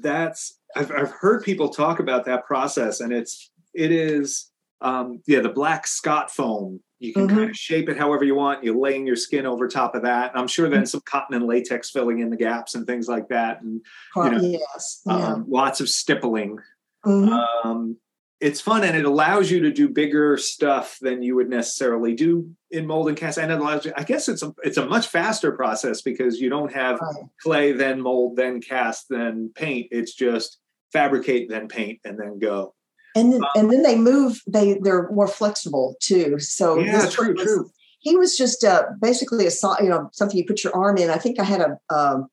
that's I've, I've heard people talk about that process and it's it is um yeah the black Scotfoam you can Mhm. kind of shape it however you want you're laying your skin over top of that and i'm sure Mm-hmm. then some cotton and latex filling in the gaps and things like that and you know, yes, yeah. um, lots of stippling Mhm. um it's fun and it allows you to do bigger stuff than you would necessarily do in mold and cast and it allows you i guess it's a it's a much faster process because you don't have Right. clay, then mold, then cast, then paint. It's just fabricate, then paint, and then go. And then, and then they move they they're more flexible too so yeah, true, was- true. he was just uh, basically a you know something you put your arm in i think i had a um,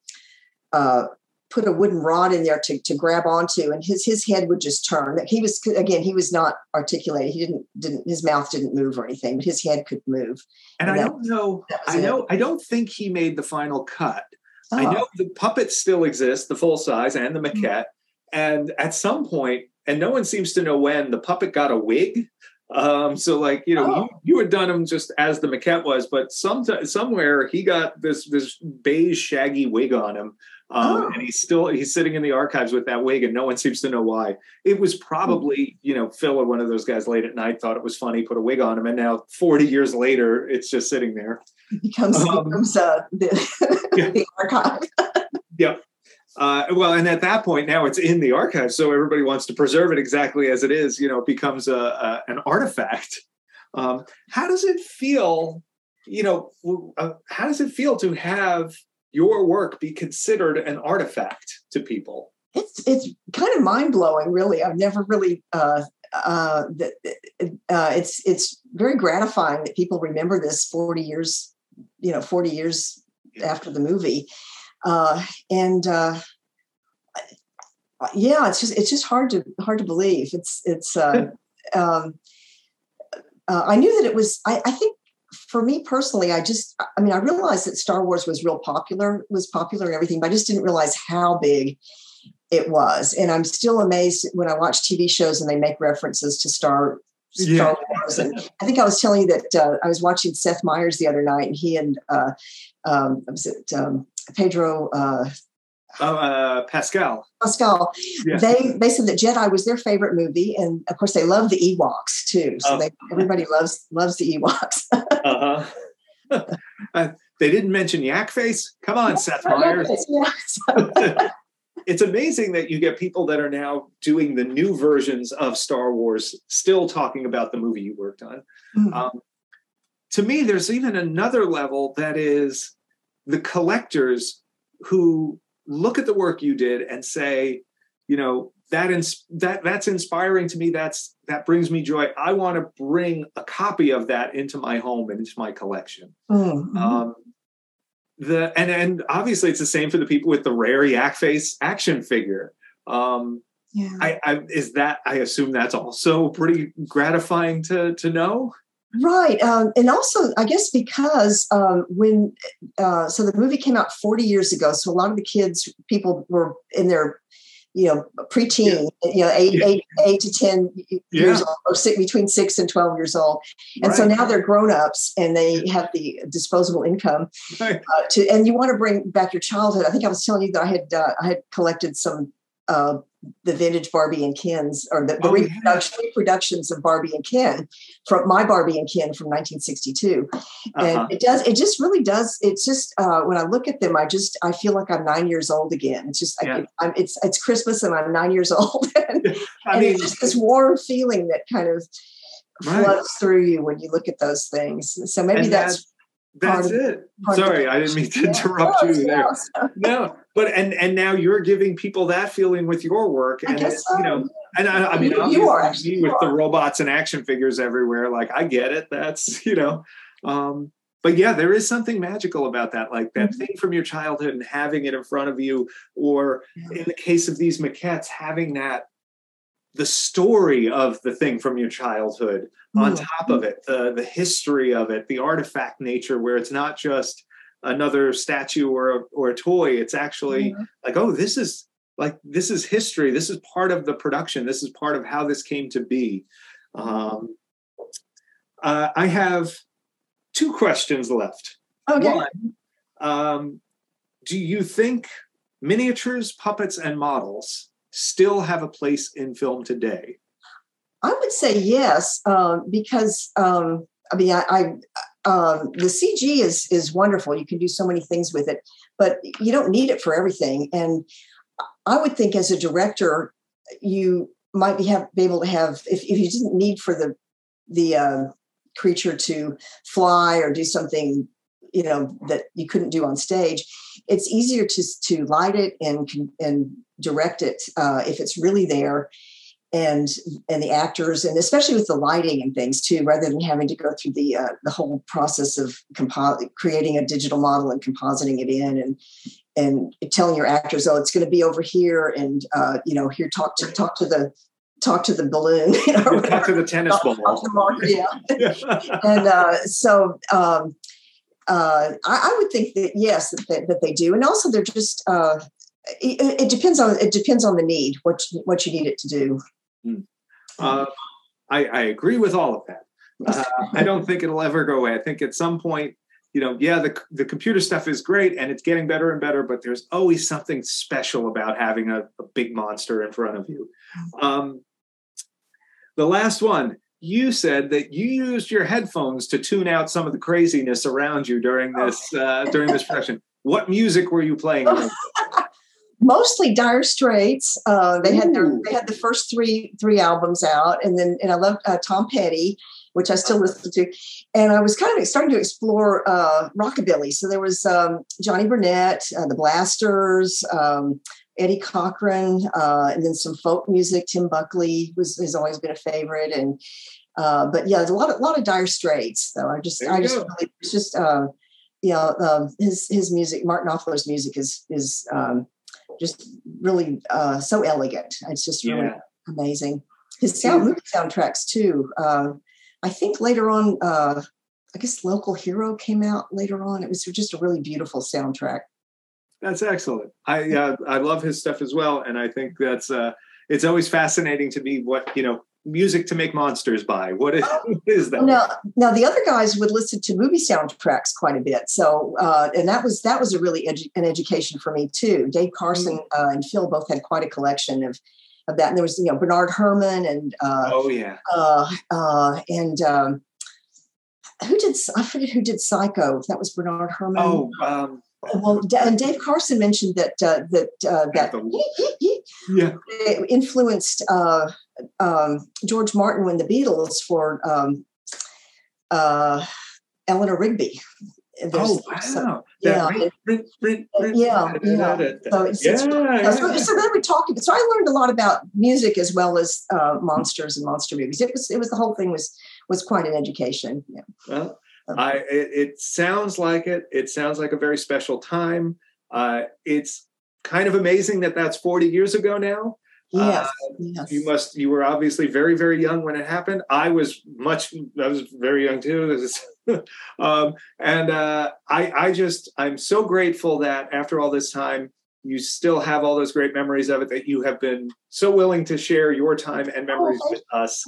uh, put a wooden rod in there to, to grab onto and his his head would just turn he was again he was not articulated he didn't didn't his mouth didn't move or anything but his head could move And I that- don't know. I it. know. I don't think he made the final cut. I Oh, know the puppets still exist, the full size and the Mm-hmm. maquette. And at some point, and no one seems to know when, the puppet got a wig. Um, so like you know, Oh. you, you had done him just as the maquette was, but some somewhere he got this this beige shaggy wig on him. Um, Oh. and he's still he's sitting in the archives with that wig, and no one seems to know why. It was probably you know Phil or one of those guys late at night thought it was funny, put a wig on him, and now forty years later, it's just sitting there. it becomes um, becomes uh, the, Yeah. the archive Uh, well, and at that point now it's in the archive, so everybody wants to preserve it exactly as it is. You know, it becomes a, a an artifact. Um, how does it feel? You know, uh, how does it feel to have your work be considered an artifact to people? it's it's kind of mind blowing, really. I've never really. Uh, uh, uh, it's it's very gratifying that people remember this forty years, you know, forty years after the movie, uh, and uh, yeah, it's just it's just hard to hard to believe. It's it's. Uh, um, uh, I knew that it was. I, I think for me personally, I just. I mean, I realized that Star Wars was real popular, was popular and everything, but I just didn't realize how big it was. And I'm still amazed when I watch TV shows and they make references to Star Star Yeah. Wars. And I think I was telling you that uh, I was watching Seth Meyers the other night, and he and uh, um, was it um, Pedro uh, Uh, uh, Pascal. Pascal? Yeah. They they said that Jedi was their favorite movie, and of course they love the Ewoks too. So Oh. they, everybody loves loves the Ewoks. Uh-huh. uh, they didn't mention Yak Face. Come on, Seth Meyers. Yeah, it's amazing that you get people that are now doing the new versions of Star Wars still talking about the movie you worked on. Mhm. Um, to me, there's even another level that is the collectors who look at the work you did and say, you know, that ins- that that's inspiring to me. That's that brings me joy. I want to bring a copy of that into my home and into my collection. Mhm. Um, the and and obviously it's the same for the people with the rare yak face action figure. Um, yeah. I, I is that I assume that's also pretty gratifying to to know. Right. Um, and also, I guess because um, when, uh, so the movie came out 40 years ago. So a lot of the kids, people were in their you know preteen yeah. you know eight, yeah. eight, eight to ten yeah. years old or six, between six and 12 years old and right. so now they're grown-ups and they have the disposable income right. uh, to and you want to bring back your childhood i think i was telling you that i had uh, i had collected some uh, the vintage Barbie and Kens or the, the oh, reproduction, yeah. reproductions of Barbie and Ken from my Barbie and Ken from 1962. Uh-huh. And it does, it just really does. It's just, uh, when I look at them, I just, I feel like I'm nine years old again. It's just, yeah. I, am it's, it's Christmas and I'm nine years old. and, I and mean, it's just this warm feeling that kind of right. floods through you when you look at those things. So maybe that's, that's it. Sorry, I didn't mean to interrupt you there. No, but and and now you're giving people that feeling with your work, and it, so. you know, and I, I mean, you, you are actually with the robots and action figures everywhere. Like I get it. That's you know, um, but yeah, there is something magical about that, like that mm-hmm. thing from your childhood and having it in front of you, or in the case of these maquettes, having that the story of the thing from your childhood on mm-hmm. top of it, the the history of it, the artifact nature, where it's not just another statue or a, or a toy. It's actually mm-hmm. like, oh, this is like this is history. This is part of the production. This is part of how this came to be. Um, uh, I have two questions left. Okay. One, um, do you think miniatures, puppets, and models still have a place in film today? I would say yes, um, because um, I mean, I, I um, the CG is is wonderful. You can do so many things with it, but you don't need it for everything. And I would think, as a director, you might be have be able to have if, if you didn't need for the the uh, creature to fly or do something you know that you couldn't do on stage it's easier to to light it and and direct it uh, if it's really there and and the actors and especially with the lighting and things too rather than having to go through the uh, the whole process of compo- creating a digital model and compositing it in and and telling your actors oh it's going to be over here and uh, you know here talk to talk to the talk to the balloon you know, talk to the tennis ball. yeah. And uh, so um, uh, I, I, would think that yes that they, that they do. And also they're just uh, it, it, depends on it depends on the need what what you need it to do Hmm. Uh, I, I, agree with all of that. Uh, I don't think it'll ever go away. I think at some point, you know, yeah, the the computer stuff is great and it's getting better and better, but there's always something special about having a, a big monster in front of you. Um, the last one, you said that you used your headphones to tune out some of the craziness around you during this uh, during this production. What music were you playing? mostly Dire Straits. Uh, they had their, they had the first three three albums out, and then and I loved uh, Tom Petty, which I still listen to. And I was kind of starting to explore uh, rockabilly. So there was um, Johnny Burnette, uh, the Blasters. Um, Eddie Cochran, uh, and then some folk music. Tim Buckley was has always been a favorite, and uh, but yeah, a lot of a lot of Dire Straits. Though I just I just go. really it's just uh, you know um, his his music. Martin Knopfler's music is is um, just really uh, so elegant. It's just really yeah. amazing. His sound movie soundtracks too. Uh, I think later on, uh, I guess Local Hero came out later on. It was just a really beautiful soundtrack. That's excellent. I uh, I love his stuff as well, and I think that's uh, it's always fascinating to me what you know music to make monsters by? What is, what is that? Now, now the other guys would listen to movie soundtracks quite a bit. So, uh, and that was that was a really edu- an education for me too. Dave Carson mm-hmm. uh, and Phil both had quite a collection of of that. And there was you know Bernard Herrmann and uh, oh yeah, uh, uh, and um, who did I forget who did Psycho? That was Bernard Herrmann. Oh. Um, well, and Dave Carson mentioned that uh, that uh, that yeah. influenced uh, um, George Martin when the Beatles for um, uh, Eleanor Rigby. There's, oh wow! So, yeah, yeah, yeah. So, it's, yeah, yeah. So, so then we talked. So I learned a lot about music as well as uh, monsters and monster movies. It was it was the whole thing was was quite an education. Yeah. Well, I it, it, sounds like it. It sounds like a very special time. Uh, it's kind of amazing that that's 40 years ago now. Yes, uh, yes. You must. You were obviously very, very young when it happened. I was much. I was very young too. um, and uh, I, I just, I'm so grateful that after all this time, you still have all those great memories of it that you have been so willing to share your time and memories oh, with us.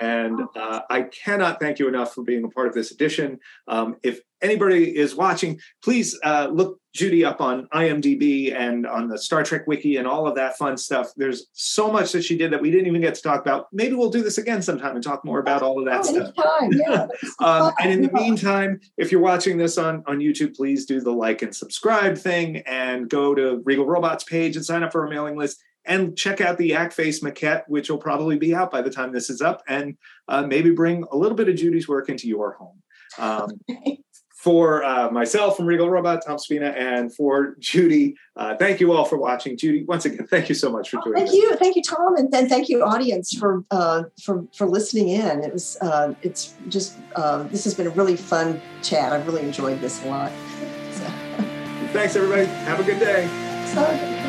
And uh, I cannot thank you enough for being a part of this edition. Um, if anybody is watching, please uh, look Judy up on IMDb and on the Star Trek Wiki and all of that fun stuff. There's so much that she did that we didn't even get to talk about. Maybe we'll do this again sometime and talk more about all of that oh, stuff. Yeah, um, and in the meantime, if you're watching this on, on YouTube, please do the like and subscribe thing and go to Regal Robots page and sign up for our mailing list and check out the Yak Face maquette, which will probably be out by the time this is up, and uh, maybe bring a little bit of Judy's work into your home. Um, for uh, myself from Regal Robot, Tom Spina, and for Judy, uh, thank you all for watching. Judy, once again, thank you so much for doing. Thank this. you, thank you, Tom, and then thank you, audience, for uh, for for listening in. It was uh, it's just uh, this has been a really fun chat. I've really enjoyed this a lot. So. Thanks, everybody. Have a good day. So,